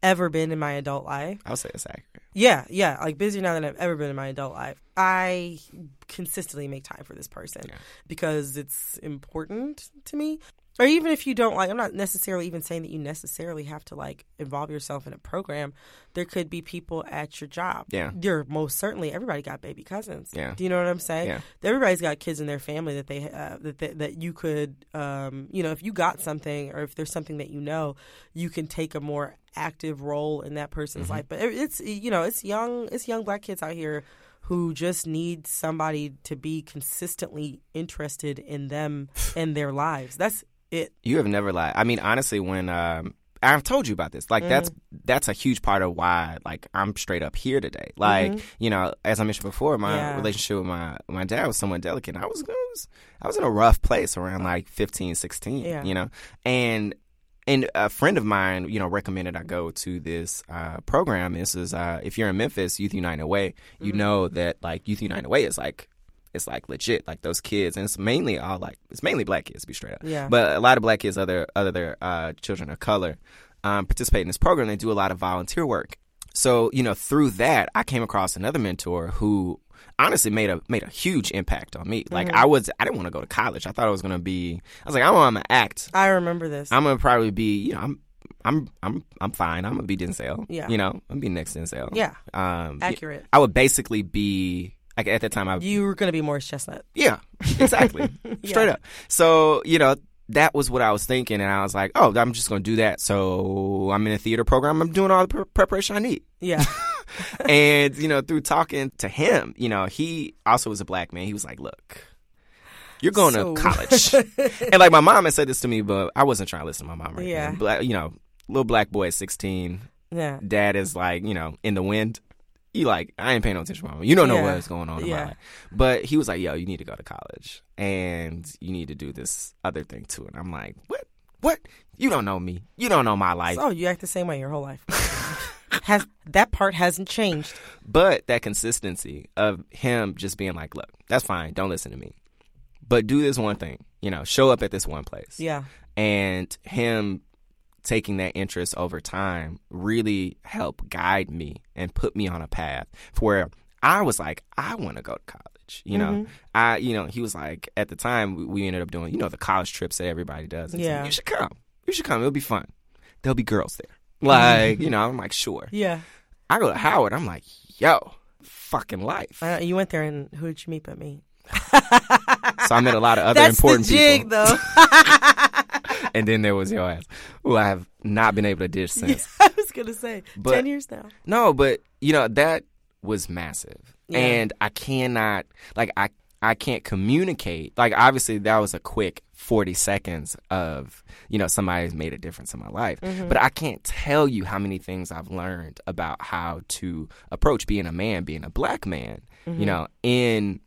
ever been in my adult life. I would say it's accurate. Yeah, yeah, like busier now than I've ever been in my adult life. I consistently make time for this person Yeah. because it's important to me. Or even if you don't like, I'm not necessarily even saying that you necessarily have to like involve yourself in a program. There could be people at your job. Yeah. You're most certainly everybody got baby cousins. Yeah. Do you know what I'm saying? Yeah. Everybody's got kids in their family that they uh, that they, that you could, um, you know, if you got something or if there's something that you know, you can take a more active role in that person's Mm-hmm. life. But it's you know, it's young, it's young black kids out here who just need somebody to be consistently interested in them and their lives. That's it. You have never lied. I mean, honestly, when um, I've told you about this, like that's Mm-hmm. that's a huge part of why like I'm straight up here today. Like you know, as I mentioned before, my Mm-hmm. Yeah. relationship with my my dad was somewhat delicate. I was, I was I was in a rough place around like 15, 16, Yeah. You know, and. And a friend of mine, you know, recommended I go to this uh, program. This is uh, if you're in Memphis, Youth United Way, you Mm-hmm. know that like Youth United Way is like it's like legit. Like those kids, and it's mainly all like it's mainly black kids. To be straight up, Yeah. But a lot of black kids, other other uh, children of color, um, participate in this program. They do a lot of volunteer work. So you know, through that, I came across another mentor who honestly made a made a huge impact on me. Like Mm-hmm. I was, I didn't want to go to college. I thought I was gonna be. I was like, I'm gonna act. I remember this. I'm gonna probably be. You know, I'm. I'm I'm I'm fine. I'm gonna be Denzel. Yeah. You know, I'm gonna be next Denzel. Yeah. Um, Accurate. I would basically be like at that time. I you were going to be Morris Chestnut. yeah, exactly. Straight up. So, you know, that was what I was thinking. And I was like, oh, I'm just going to do that. So I'm in a theater program. I'm doing all the pre- preparation I need. Yeah. and you know, through talking to him, you know, he also was a black man. He was like, "Look, you're going So- to college," and like my mom had said this to me, but I wasn't trying to listen to my mom right Yeah. then. Black, you know, little black boy at 16, Yeah. dad is like, you know, in the wind. You like, I ain't paying no attention, to mama. You don't know Yeah. what's going on in Yeah. my life. But he was like, yo, you need to go to college and you need to do this other thing too. And I'm like, what? What? You don't know me. You don't know my life. Oh, you act the same way your whole life. Has that part hasn't changed? But that consistency of him just being like, look, that's fine. Don't listen to me. But do this one thing. You know, show up at this one place. Yeah. and him taking that interest over time really helped guide me and put me on a path where I was like, I want to go to college. You know, Mm-hmm. I, you know, he was like, at the time we, we ended up doing, you know, the college trips that everybody does. He's like, Yeah. you should come. You should come. It'll be fun. There'll be girls there. Like, you know, I'm like, sure. Yeah. I go to Howard. I'm like, yo, fucking life. Uh, you went there, and who did you meet but me? So I met a lot of other That's important the jig, people. though. And then there was your ass, who I have not been able to dish since. I was gonna say But- ten years now. No, but you know that was massive, Yeah. and I cannot like I I can't communicate. Like obviously that was a quick forty seconds of you know somebody's made a difference in my life, Mm-hmm. but I can't tell you how many things I've learned about how to approach being a man, being a black man. Mm-hmm. You know, in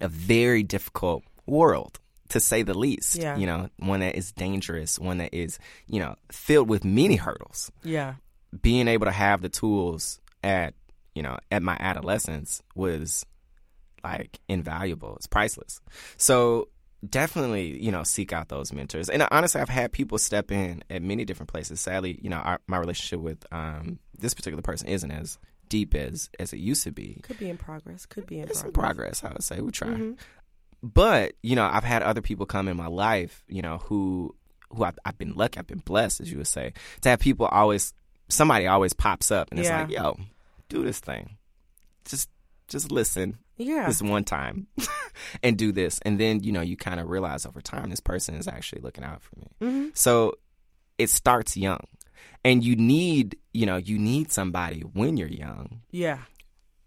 a very difficult world. To say the least, Yeah. you know, one that is dangerous, one that is, you know, filled with many hurdles Yeah. being able to have the tools at you know at my adolescence was like invaluable it's priceless so definitely you know seek out those mentors and honestly i've had people step in at many different places sadly you know our, my relationship with um, this particular person isn't as deep as as it used to be Could be in progress. Could be in it's in progress. progress i would say we try Mm-hmm. But you know i've had other people come in my life you know who who I've, I've been lucky i've been blessed as you would say to have people always somebody always pops up and it's like yo do this thing just just listen Yeah. this one time and do this and then you know you kind of realize over time this person is actually looking out for me Mm-hmm. so it starts young and you need you know you need somebody when you're young Yeah.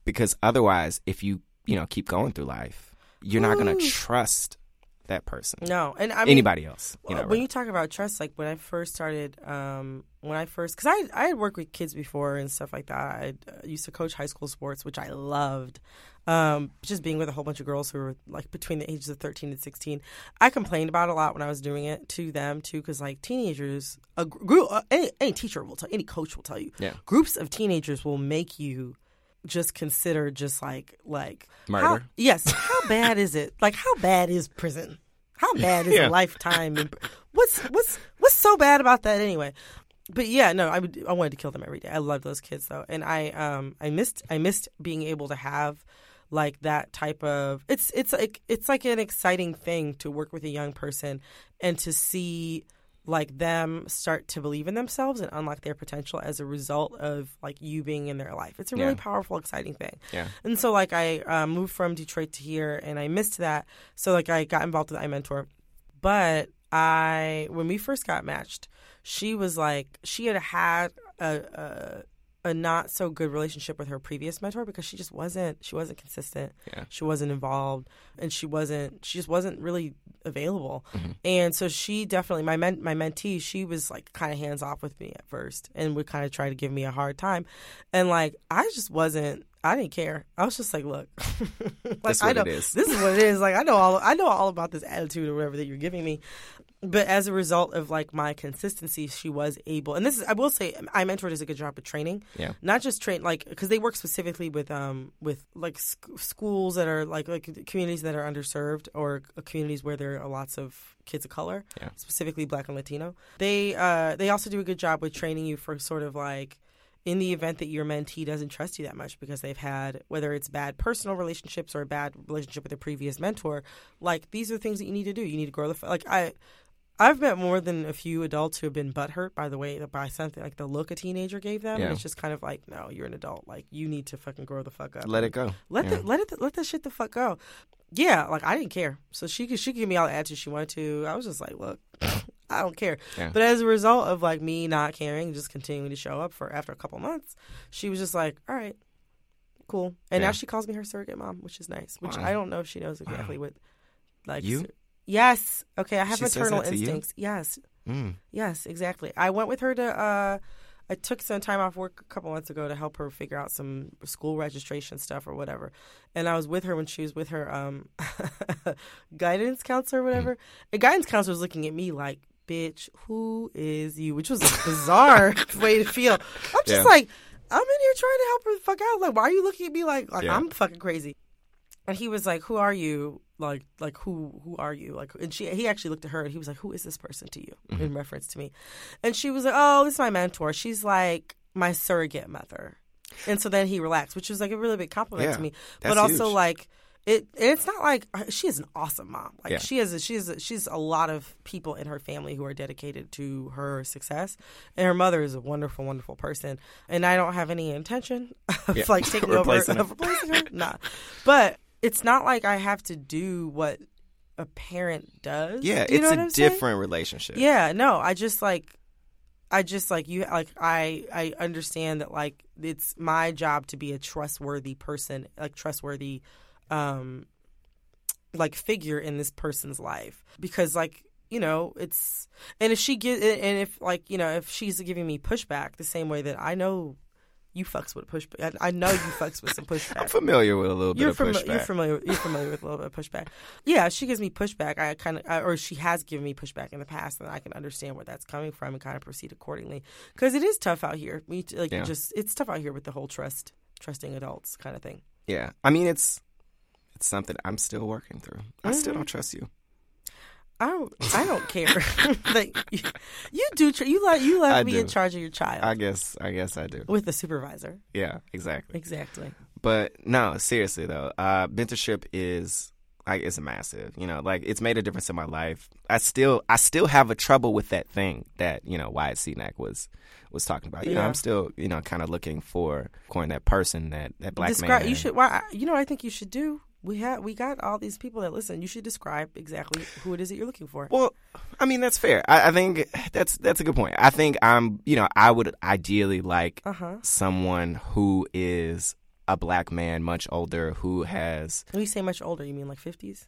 because otherwise if you you know keep going through life you're not going to trust that person No, and I mean, anybody else you know when right? you talk about trust, like when I first started, um, when I first, because I I had worked with kids before and stuff like that. I uh, used to coach high school sports, which I loved. Um, just being with a whole bunch of girls who were like between the ages of thirteen and sixteen, I complained about a lot when I was doing it to them too, because like teenagers, a group, uh, any, any teacher will tell, any coach will tell you, Yeah. groups of teenagers will make you just consider just like like how- Murder. yes, how bad is it? Like how bad is prison? How bad is Yeah. a lifetime? In, what's what's what's so bad about that anyway? But yeah, no, I would I wanted to kill them every day. I love those kids though, and I um I missed I missed being able to have like that type of it's it's like it's like an exciting thing to work with a young person and to see like them start to believe in themselves and unlock their potential as a result of like you being in their life. It's a really Yeah. powerful, exciting thing. Yeah. And so like I uh, moved from Detroit to here, and I missed that. So like I got involved with iMentor, but I when we first got matched, she was like she had had a. a a not so good relationship with her previous mentor because she just wasn't she wasn't consistent Yeah. she wasn't involved and she wasn't she just wasn't really available Mm-hmm. and so she definitely my men, my mentee she was like kind of hands off with me at first and would kind of try to give me a hard time and like i just wasn't i didn't care. I was just like look. Like That's i what know. it is. this is what it is. Like i know all i know all about this attitude or whatever that you're giving me. But as a result of like my consistency she was able and this is i will say iMentor does a good job of training. Yeah. not just train like because they work specifically with um with like sc- schools that are like like communities that are underserved or communities where there are lots of kids of color Yeah. specifically black and latino. They uh they also do a good job with training you for sort of like in the event that your mentee doesn't trust you that much because they've had whether it's bad personal relationships or a bad relationship with a previous mentor like these are things that you need to do you need to grow the like i I've met more than a few adults who have been butthurt by the way by something like the look a teenager gave them. Yeah. And it's just kind of like, no, you're an adult. Like you need to fucking grow the fuck up. let it go Let Yeah. the let it let that shit the fuck go. Yeah, like I didn't care. So she could she could give me all the answers she wanted to. I was just like, look, I don't care. Yeah. But as a result of like me not caring, just continuing to show up for after a couple months, she was just like, all right, cool. And Yeah. now she calls me her surrogate mom, which is nice. Which Wow. I don't know if she knows exactly what like You? sur- Yes. Okay, I have She maternal instincts. Yes. Mm. Yes, exactly. I went with her to. uh I took some time off work a couple months ago to help her figure out some school registration stuff or whatever, and I was with her when she was with her um guidance counselor or whatever. The guidance counselor was looking at me like, "Bitch, who is you?" Which was a bizarre way to feel. I'm just Yeah. like, I'm in here trying to help her the fuck out. Like, why are you looking at me like like Yeah. I'm fucking crazy? And he was like, "Who are you? Like, like who? Who are you? Like?" And she, he actually looked at her and he was like, "Who is this person to you?" Mm-hmm. In reference to me, and she was like, "Oh, this is my mentor. She's like my surrogate mother." And so then he relaxed, which was like a really big compliment Yeah, to me. but also huge. like it, it's not like uh, she is an awesome mom. Like Yeah. she is, a, she is, a, she's a lot of people in her family who are dedicated to her success, and her mother is a wonderful, wonderful person. And I don't have any intention of Yeah. like taking over, her. of replacing her. Nah, but it's not like I have to do what a parent does. Yeah, Do it's a I'm saying? different relationship. Yeah, no, I just like I just like you like I I understand that like it's my job to be a trustworthy person, like trustworthy um like figure in this person's life because like you know it's and if she get and if like you know if she's giving me pushback the same way that I know you fucks with pushback I I know you fucks with some pushback I'm familiar with a little bit you're, of fami- pushback. you're familiar. You're familiar with a little bit of pushback. Yeah, she gives me pushback. I kind of, or she has given me pushback in the past, and I can understand where that's coming from and kind of proceed accordingly. Because it is tough out here. We like Yeah. just it's tough out here with the whole trust, trusting adults kind of thing. yeah, I mean it's it's something I'm still working through. I Mm-hmm. still don't trust you. I don't. I don't care. like you, you do. Tr- you let you let I me do. in charge of your child I guess I guess I do. with the supervisor. Yeah, exactly. Exactly. But no, seriously though, uh, mentorship is like it's massive. You know, like it's made a difference in my life. I still I still have a trouble with that thing that you know Wyatt Cenac was was talking about. You know, Yeah. I'm still you know kind of looking for coin that person that that black describe. man. You should. Why? You know, what I think you should do. We have we got all these people that listen. You should describe exactly who it is that you're looking for. Well, I mean that's fair. I, I think that's that's a good point. I think I'm you know I would ideally like Uh-huh. someone who is a black man, much older, who has When you say much older, you mean like fifties?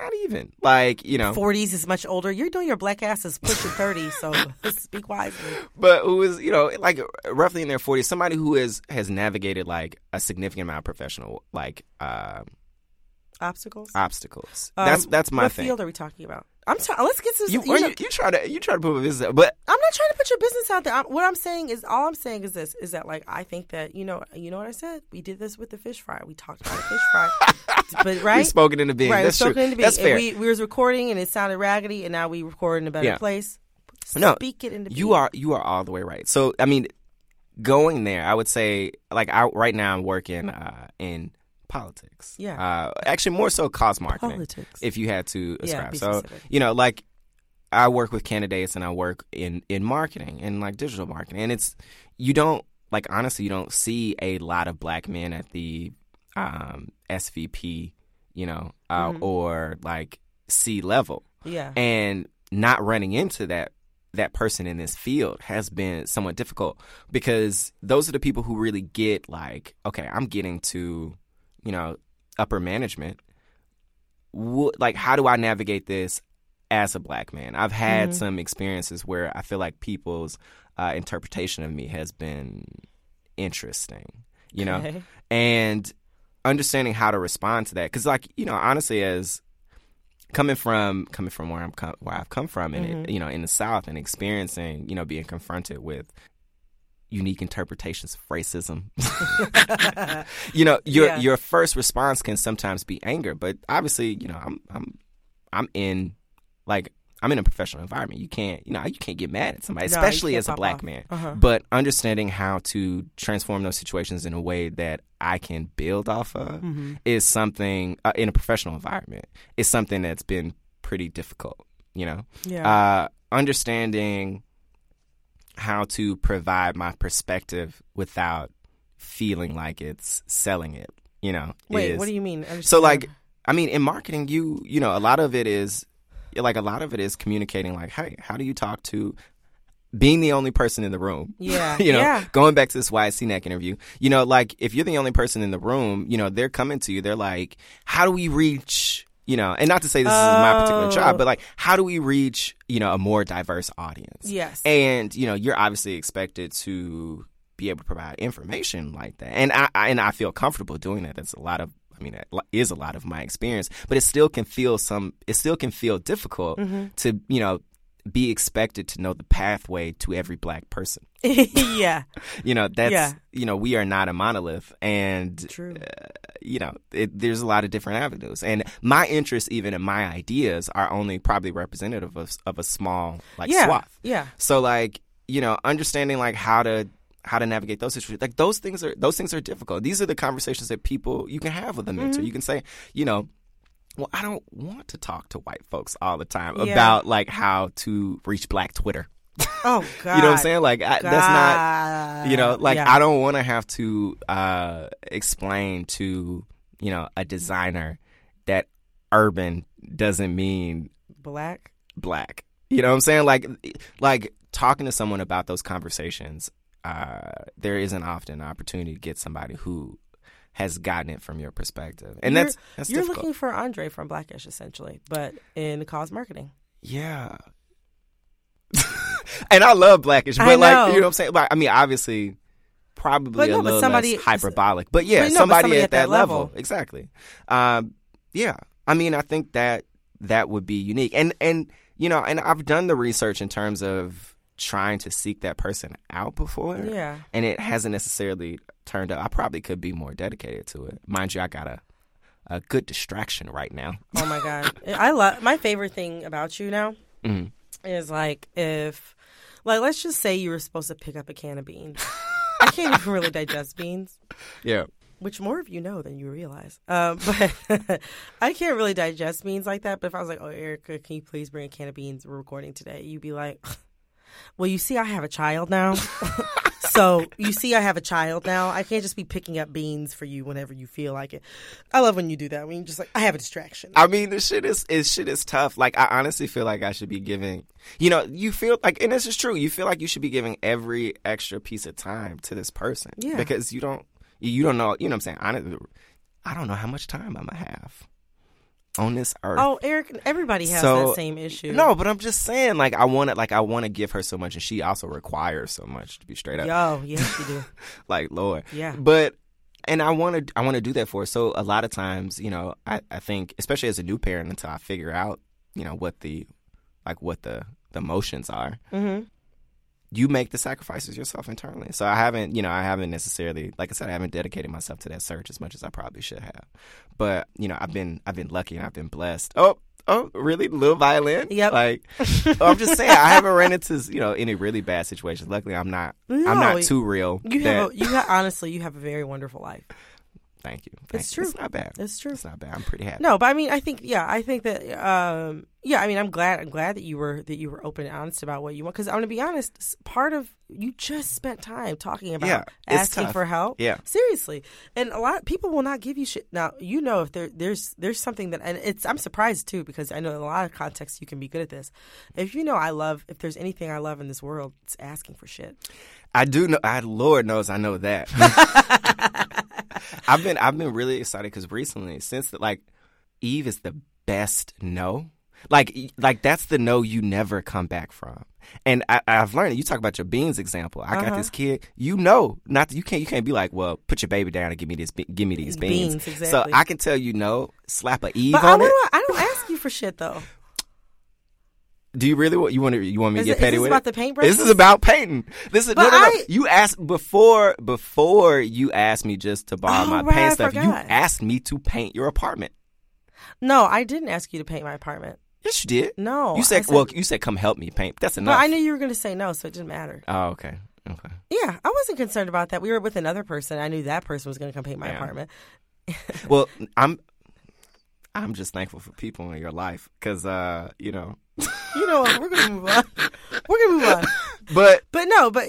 not even like you know Forties is much older. You're doing your black ass is pushing thirty, so speak wisely. but who is you know like roughly in their 40s somebody who is has navigated like a significant amount of professional like uh, Obstacles. obstacles Um, that's that's my what thing What field are we talking about? I'm trying. Let's get to you, you know- you, you try to you try to put this but I'm not trying to put your business out there. I'm, what I'm saying is, all I'm saying is this: is that like I think that you know, you know what I said. We did this with the fish fry. We talked about the fish fry, but right, we spoke it into being right, that's we true into being. that's fair we, we was recording, and it sounded raggedy, and now we record in a better Yeah. place. No, Speak it into being. you are you are all the way right so i mean going there i would say like I, right now i'm working uh, in politics Yeah. uh, actually more so cause marketing Politics. if you had to Yeah, ascribe be so specific. you know like i work with candidates and i work in in marketing and like digital marketing and it's you don't like honestly you don't see a lot of black men at the um svp you know uh, Mm-hmm. or like c level Yeah. and not running into that that person in this field has been somewhat difficult because those are the people who really get like okay i'm getting to you know upper management Wh- like how do i navigate this as a black man i've had Mm-hmm. some experiences where i feel like people's uh, interpretation of me has been interesting you know Okay. and understanding how to respond to that because like you know honestly as coming from coming from where i'm com- where i've come from and Mm-hmm. you know in the south and experiencing you know being confronted with unique interpretations of racism you know your Yeah. your first response can sometimes be anger but obviously you know i'm i'm i'm in like I'm in a professional environment. You can't, you know, you can't get mad at somebody, No, especially as a black off. man. Uh-huh. But understanding how to transform those situations in a way that I can build off of Mm-hmm. is something uh, in a professional environment. Is something that's been pretty difficult. You know, Yeah. uh, understanding how to provide my perspective without feeling like it's selling it. You know, Wait, is- what do you mean? so like, I mean, in marketing, you you know, a lot of it is like a lot of it is communicating. Like, hey, how do you talk to? Being the only person in the room. Yeah, you know, yeah. going back to this Wyatt Cenac interview, you know, like if you're the only person in the room, you know, they're coming to you. They're like, how do we reach, you know, and not to say this is my particular Oh. job, but like, how do we reach, you know, a more diverse audience? Yes. And, you know, you're obviously expected to be able to provide information like that. And I, I and I feel comfortable doing that. That's a lot of I mean, that is a lot of my experience, but it still can feel some. It still can feel difficult Mm-hmm. to you know be expected to know the pathway to every black person. yeah, You know that's Yeah. you know we are not a monolith, and true. you know it, there's a lot of different avenues. And my interests, even in my ideas, are only probably representative of, of a small like yeah, swath. yeah. So like, you know, understanding like how to how to navigate those situations. Like those things are those things are difficult. These are the conversations that people you can have with a mentor. Mm-hmm. You can say, you know, well, I don't want to talk to white folks all the time Yeah. about like how to reach black Twitter. Oh God, You know what I'm saying? Like I, that's not you know, like Yeah. I don't want to have to uh explain to, you know, a designer that urban doesn't mean black. black. You know what I'm saying? Like like talking to someone about those conversations, uh, there isn't often an opportunity to get somebody who has gotten it from your perspective. And You're- that's that's you're difficult. looking for Andre from Black-ish essentially, but in cause marketing. yeah. and I love Black-ish, but like you know what I'm saying? Like I mean obviously probably But a no, but little somebody- less hyperbolic. But yeah, But no, but somebody, somebody at, at that, that level. level. Exactly. Um, yeah. I mean, I think that that would be unique. And and you know, and I've done the research in terms of trying to seek that person out before. Yeah. And it hasn't necessarily turned up. I probably could be more dedicated to it. Mind you, I got a a good distraction right now. Oh my god, I love my favorite thing about you now Mhm. is like if, like, let's just say you were supposed to pick up a can of beans. I can't even really digest beans. Yeah. which more of you know than you realize. Um, but I can't really digest beans like that. But if I was like, "Oh, Erica, can you please bring a can of beans? We're recording today," you'd be like, "Well, you see, I have a child now." so you see, I have a child now. I can't just be picking up beans for you whenever you feel like it. I love when you do that. When you just like, I have a distraction. I mean, this shit is is shit is tough. Like, I honestly feel like I should be giving. You know, you feel like, and this is true. You feel like you should be giving every extra piece of time to this person. Yeah. Because you don't, you don't know. You know what I'm saying? Honestly, I don't know how much time I'm gonna have on this earth. oh, Eric, everybody has So- that same issue. No, but I'm just saying, like, I want to, like, I want to give her so much, and she also requires so much to be straight up. yo, yes, you do. like Lord. Yeah. But and I want to I want to do that for her. So a lot of times, you know, I I think especially as a new parent until I figure out, you know, what the like what the the emotions are. Mhm. You make the sacrifices yourself internally. So I haven't, you know, I haven't necessarily, like I said, I haven't dedicated myself to that search as much as I probably should have. But you know, I've been, I've been lucky and I've been blessed. Oh, oh, really? Little violin? Yep. Like, oh, I'm just saying, I haven't ran into, you know, any really bad situations. Luckily, I'm not, I'm not too real. You that- have, a, you ha- honestly, you have a very wonderful life. Thank you. Thank It's you. true. It's not bad. It's true. It's not bad. I'm pretty happy. No, but I mean, I think yeah, I think that um, yeah, I mean, I'm glad I'm glad that you were that you were open and honest about what you want because I'm gonna be honest, part of you just spent time talking about Yeah, asking tough. for help. Yeah. seriously, and a lot of people will not give you shit. Now you know if there there's there's something that and it's I'm surprised too because I know in a lot of contexts you can be good at this. If you know I love if there's anything I love in this world, it's asking for shit. I do know. I, Lord knows I know that. I've been I've been really excited because recently, since the, like Eve is the best no. Like like that's the no you never come back from. And I, I've learned. You talk about your beans example. I got Uh-huh. this kid. You know, not you can't you can't be like, well, put your baby down and give me this. Give me these beans. Beans, So. I can tell you no. Slap a Eve But on what it. I, I don't ask you for shit though. Do you really want you want to you want me to get it- is petty this with about it? the paintbrushes? This is about painting. This is no But no no. I- You asked before before you asked me just to borrow Oh, my right, paint I stuff. You asked me to paint your apartment. No, I didn't ask you to paint my apartment. Yes, you did. No, you said, said- well, you said come help me paint. That's enough. But I knew you were going to say no, so it didn't matter. Oh, okay, okay. Yeah, I wasn't concerned about that. We were with another person. I knew that person was going to come paint my Yeah. apartment. Well, I'm I'm just thankful for people in your life because uh, you know. You know what? We're going to move on. We're going to move on. But But no, but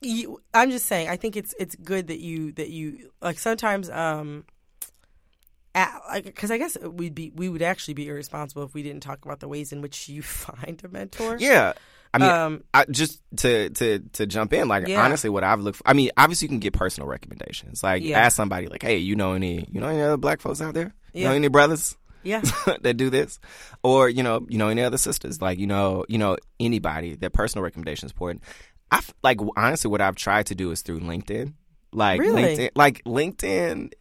you, I'm just saying. I think it's it's good that you that you like sometimes. um because I guess we'd be we would actually be irresponsible if we didn't talk about the ways in which you find a mentor. Yeah. I mean, Um, I, just to to to jump in, like Yeah. honestly, what I've looked. For, I mean, obviously, you can get personal recommendations. Like, Yeah. ask somebody, like, "Hey, you know any you know any other black folks out there? You know any brothers Yeah. that do this, or you know, you know any other sisters? Like, you know, you know anybody. Their personal recommendation is important. I f- like honestly, what I've tried to do is through LinkedIn. Like Really? LinkedIn, like LinkedIn.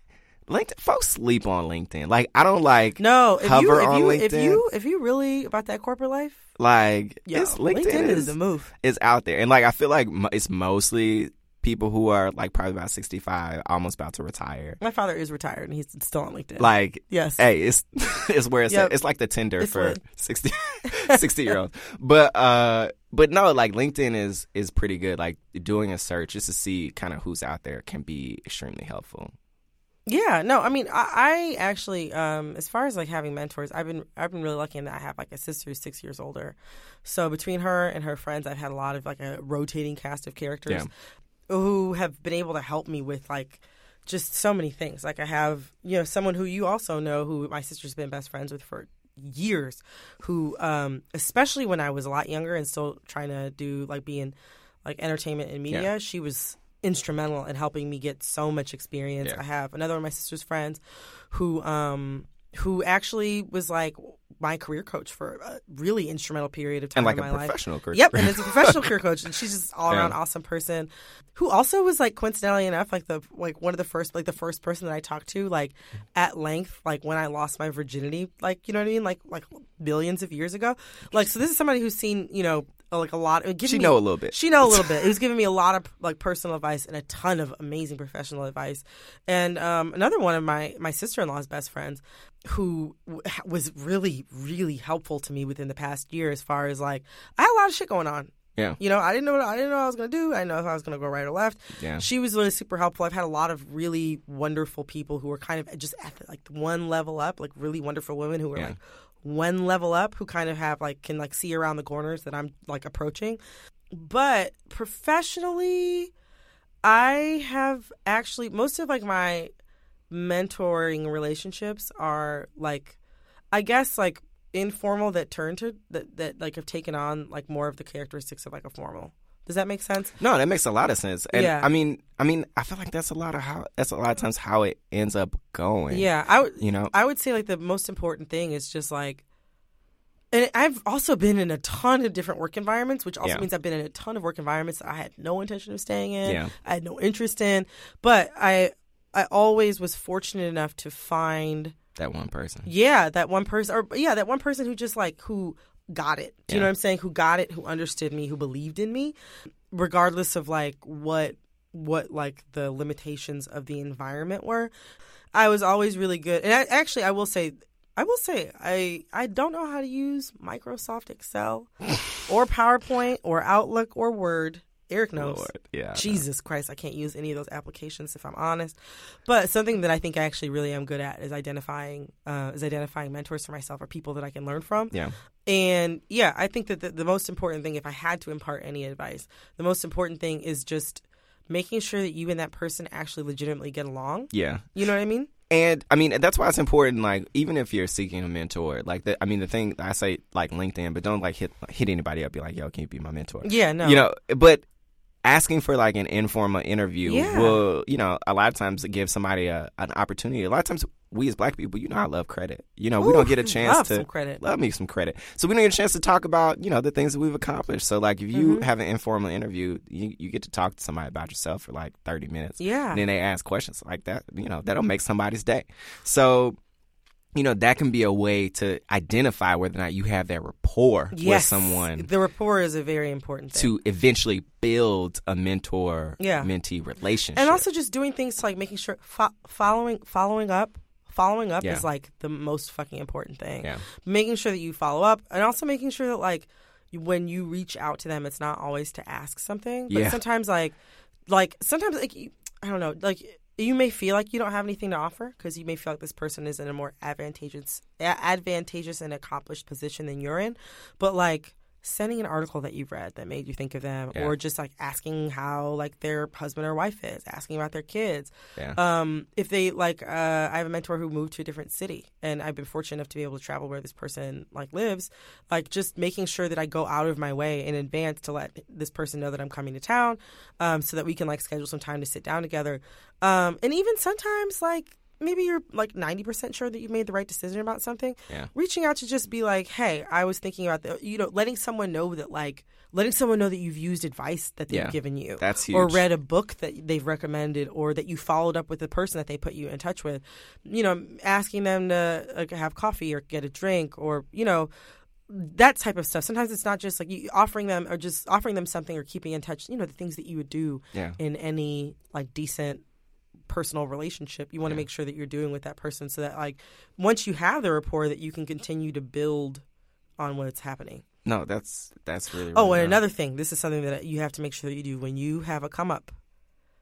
LinkedIn, folks sleep on LinkedIn. Like I don't like No, if hover you if on you LinkedIn. if you if you really about that corporate life, like yo, it's LinkedIn, is is the move. is out there, and like I feel like it's mostly people who are like probably about sixty five, almost about to retire. My father is retired and he's still on LinkedIn. Like, Yes. hey, it's it's where it's Yep. at. It's like the Tinder It's for lit. 60, 60 year olds. But uh, but no, like LinkedIn is is pretty good. Like doing a search just to see kind of who's out there can be extremely helpful. Yeah, no, I mean, I, I actually, um, as far as like having mentors, I've been, I've been really lucky in that I have like a sister who's six years older. So between her and her friends, I've had a lot of like a rotating cast of characters Yeah. Who have been able to help me with like just so many things. Like I have, you know, someone who you also know who my sister's been best friends with for years, who, um, especially when I was a lot younger and still trying to do like be in like entertainment and media, Yeah. she was instrumental in helping me get so much experience. Yeah. I have another one of my sister's friends who um who actually was like my career coach for a really instrumental period of time And like in a my life. professional career. Yep, and it's a professional career coach, and she's just all around Yeah. awesome person. Who also was like coincidentally enough, like the like one of the first like the first person that I talked to like at length, like when I lost my virginity, like you know what I mean, like like billions of years ago. Like so, this is somebody who's seen you know like a lot. It She me- know a little bit. She know a little bit. It was giving me a lot of like personal advice and a ton of amazing professional advice. And um, another one of my my sister in law's best friends, who w- was really really helpful to me within the past year, as far as like I had a lot of shit going on. Yeah. You know, I didn't know what I didn't know what I was gonna do. I didn't know if I was gonna go right or left. Yeah. She was really super helpful. I've had a lot of really wonderful people who were kind of just at the, like one level up, like really wonderful women who were Yeah. like one level up, who kind of have like can like see around the corners that I'm like approaching. But professionally, I have actually most of like my mentoring relationships are like I guess like informal that turn to that that like have taken on like more of the characteristics of like a formal. Does that make sense? No, that makes a lot of sense. And Yeah. I mean, I mean, I feel like that's a lot of how that's a lot of times how it ends up going. Yeah, I would You know? I would say like the most important thing is just like and I've also been in a ton of different work environments, which also Yeah. means I've been in a ton of work environments that I had no intention of staying in. Yeah. I had no interest in. But I I always was fortunate enough to find That one person. Yeah, that one person, or yeah, that one person who just like who got it. Do you Yeah. know what I'm saying? Who got it? Who understood me? Who believed in me, regardless of like what what like the limitations of the environment were. I was always really good, and I, actually, I will say. I will say I I don't know how to use Microsoft Excel or PowerPoint or Outlook or Word. Eric knows. Lord, yeah. Jesus Christ, I can't use any of those applications if I'm honest. But something that I think I actually really am good at is identifying uh, is identifying mentors for myself or people that I can learn from. Yeah. And yeah, I think that the, the most important thing, if I had to impart any advice, the most important thing is just making sure that you and that person actually legitimately get along. Yeah. You know what I mean? And I mean that's why it's important. Like even if you're seeking a mentor, like the, I mean the thing I say like LinkedIn, but don't like hit hit anybody up. Be like, yo, can you be my mentor? Yeah, no. You know, but asking for like an informal interview Yeah. will, you know, a lot of times give somebody a, an opportunity. A lot of times we as black people, you know, I love credit. You know, we don't get a chance love to some credit. love me some credit. So we don't get a chance to talk about, you know, the things that we've accomplished. So like if you Mhm. have an informal interview, you, you get to talk to somebody about yourself for like 30 minutes. Yeah. And then they ask questions like that, you know, that'll make somebody's day. So you know, that can be a way to identify whether or not you have that rapport with Yes. someone The rapport is a very important thing. to eventually build a mentor Yeah. mentee relationship. and also just doing things to, like making sure fo- following following up following up Yeah. is like the most fucking important thing Yeah. making sure that you follow up and also making sure that like when you reach out to them it's not always to ask something but Yeah. sometimes like like sometimes like i don't know like you may feel like you don't have anything to offer because you may feel like this person is in a more advantageous advantageous and accomplished position than you're in but like sending an article that you've read that made you think of them, Yeah. or just like asking how like their husband or wife is, asking about their kids. Yeah. Um, if they like, uh, I have a mentor who moved to a different city, and I've been fortunate enough to be able to travel where this person like lives. Like, just making sure that I go out of my way in advance to let this person know that I'm coming to town, um, so that we can like schedule some time to sit down together. Um, and even sometimes like. Maybe you're like 90% sure that you've made the right decision about something. Yeah. Reaching out to just be like, hey, I was thinking about the, you know, letting someone know that, like, letting someone know that you've used advice that they've Yeah. given you. That's huge. Or read a book that they've recommended or that you followed up with the person that they put you in touch with. You know, asking them to like, have coffee or get a drink or, you know, that type of stuff. Sometimes it's not just like you offering them or just offering them something or keeping in touch, you know, the things that you would do Yeah. in any like decent personal relationship. You want to make sure that you're doing with that person so that like once you have the rapport that you can continue to build on what's happening. No, that's that's really. Oh, and nice. another thing, this is something that you have to make sure that you do when you have a come up.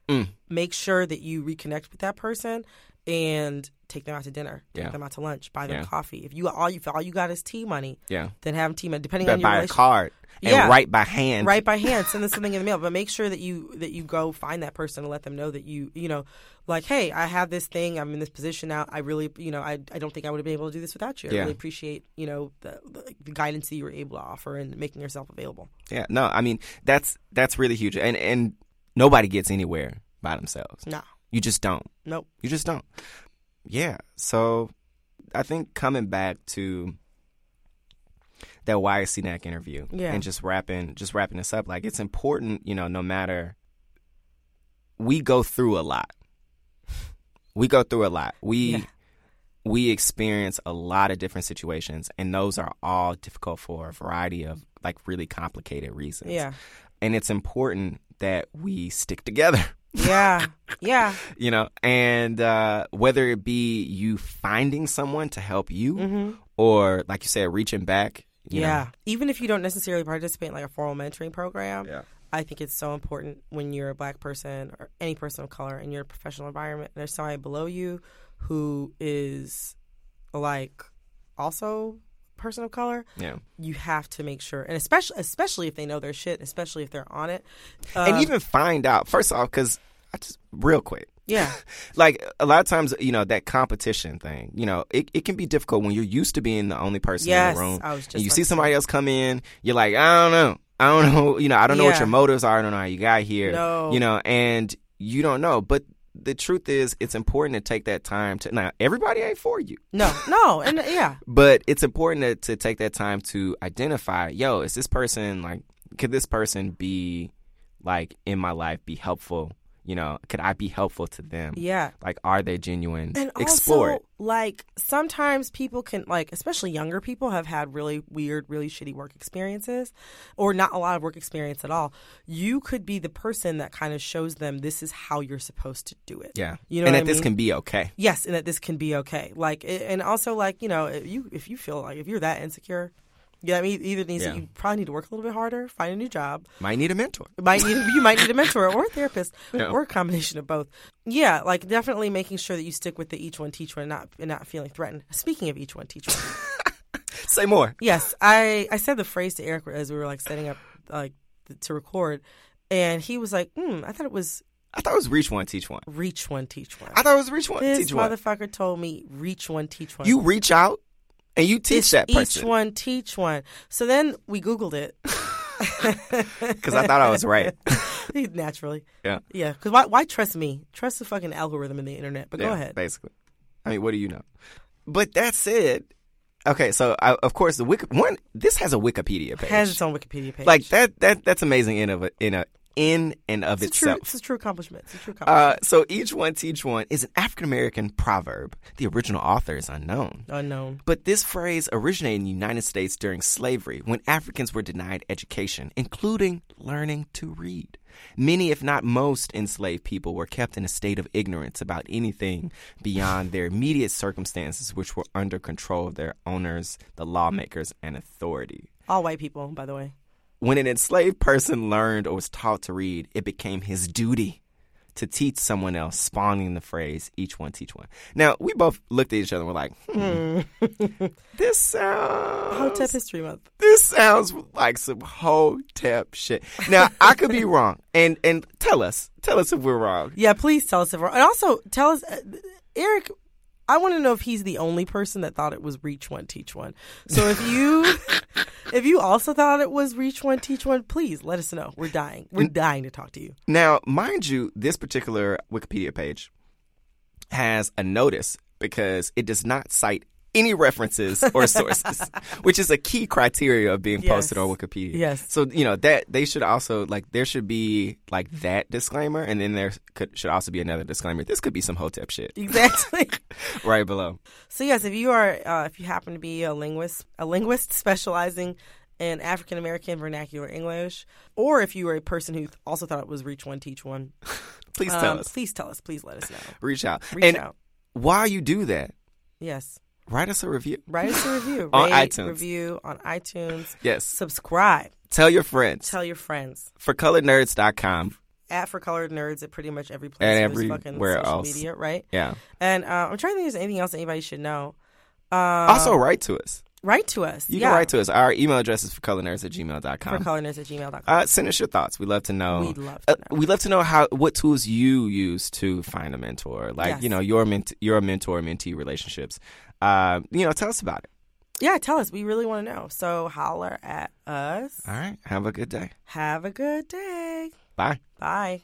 Mm. Make sure that you reconnect with that person and take them out to dinner, take Yeah. them out to lunch, buy them Yeah. coffee. If you all you all you got is tea money, Yeah. then have them tea money. Depending But on your by a card and Yeah. write by hand. right by hand, send them something in the mail. But make sure that you that you go find that person and let them know that you you know, like, hey, I have this thing. I'm in this position now. I really you know I I don't think I would have been able to do this without you. I Yeah. really appreciate you know the, the, the guidance that you were able to offer and making yourself available. Yeah. No, I mean that's that's really huge, and and nobody gets anywhere by themselves. No, You just don't. nope. You just don't. Yeah. So I think coming back to that Wyatt Cenac interview Yeah. and just wrapping just wrapping this up, like it's important, you know, no matter we go through a lot. We go through a lot. We Yeah. we experience a lot of different situations and those are all difficult for a variety of like really complicated reasons. Yeah, And it's important that we stick together. Yeah, yeah. you know and uh whether it be you finding someone to help you or like you said reaching back you Mm-hmm. yeah. know. Even if you don't necessarily participate in like a formal mentoring program, Yeah. I think it's so important when you're a black person or any person of color in your professional environment and there's somebody below you who is like also person of color, yeah. you have to make sure and especially especially if they know their shit, especially if they're on it. and Um, even find out first off because i just real quick. Yeah. like a lot of times you know that competition thing you know it, it can be difficult when you're used to being the only person Yes, in the room I was just and you see somebody else come in you're like i don't know. I don't know you know i don't know what your motives are. I don't know how you got here. No. you know and you don't know but the truth is it's important to take that time to now everybody ain't for you No, no, and uh, yeah. but it's important to, to take that time to identify yo is this person like could this person be like in my life be helpful you know could i be helpful to them Yeah. like are they genuine And explore also, like sometimes people can like, especially younger people, have had really weird, really shitty work experiences, or not a lot of work experience at all. You could be the person that kind of shows them this is how you're supposed to do it. yeah you know, and that I this can be okay Yes, and that this can be okay. Like, and also like you know, if you if you feel like if you're that insecure, yeah, I mean, either needs Yeah. you probably need to work a little bit harder, find a new job, might need a mentor might need you might need a mentor or a therapist Yeah. or a combination of both. Yeah, like definitely making sure that you stick with the each one teach one and not and not feeling threatened. Speaking of each one teach one, say more yes, I I said the phrase to Eric as we were like setting up like to record, and he was like, hmm, I thought it was i thought it was reach one teach one reach one teach one. i thought it was reach one this teach one This motherfucker told me reach one teach one. you reach out and you teach It's that each one teach one. So then we Googled it. because i thought i was right Naturally. yeah Yeah. Because why, why trust me? Trust the fucking algorithm in the internet. But go ahead. Basically, I mean, what do you know? But that said, okay, so I, of course the Wiki one this has a Wikipedia page. Has its own Wikipedia page. like that that that's amazing in of a, in a in and of It's a true, itself. it's a true accomplishment. It's a true Uh, accomplishment. so each one teach one is an African American proverb. The original author is unknown. Unknown. But this phrase originated in the United States during slavery when Africans were denied education, including learning to read. Many, if not most, enslaved people were kept in a state of ignorance about anything beyond their immediate circumstances, which were under control of their owners, the lawmakers, and authority. All white people, by the way. When an enslaved person learned or was taught to read, it became his duty to teach someone else, spawning the phrase "each one teach one." Now we both looked at each other and were like, hmm, "This sounds Hotep History Month. this sounds like some hotep shit." Now I could be wrong, and and tell us, tell us if we're wrong. Yeah, please tell us if we're, wrong. and also tell us, uh, Eric. I want to know if he's the only person that thought it was reach one, teach one. So if you, if you also thought it was reach one, teach one, please let us know. We're dying. We're dying to talk to you. Now, mind you, this particular Wikipedia page has a notice because it does not cite any references or sources, which is a key criteria of being posted on Wikipedia. Yes. So you know that they should also like there should be like that disclaimer, and then there could should also be another disclaimer. This could be some hotep shit Exactly. right below. So yes, if you are, uh, if you happen to be a linguist, a linguist specializing in African American vernacular English, or if you are a person who also thought it was reach one, teach one, Please tell um, us. Please tell us. Please let us know. Reach out. Reach and out. while you do that, Yes. Write us a review. Write us a review. On Rate, iTunes. Review on iTunes. Yes. Subscribe. Tell your friends. Tell your friends. For colorednerds.com. At for colored nerds at pretty much every place. And everywhere social else. media, right? Yeah. And uh, I'm trying to think if there's anything else anybody should know. Uh, also, write to us. write to us. You yeah. can write to us. Our email address is for colornerds at gmail.com. for colornerds at gmail.com. Uh, send us your thoughts. We'd love to know. We'd love to Uh, we'd love to know how what tools you use to find a mentor. Like Yes. you know your ment- your mentor mentee relationships. Uh, you know, tell us about it. yeah, tell us. We really want to know. So holler at us. All right. Have a good day. Have a good day. Bye. Bye.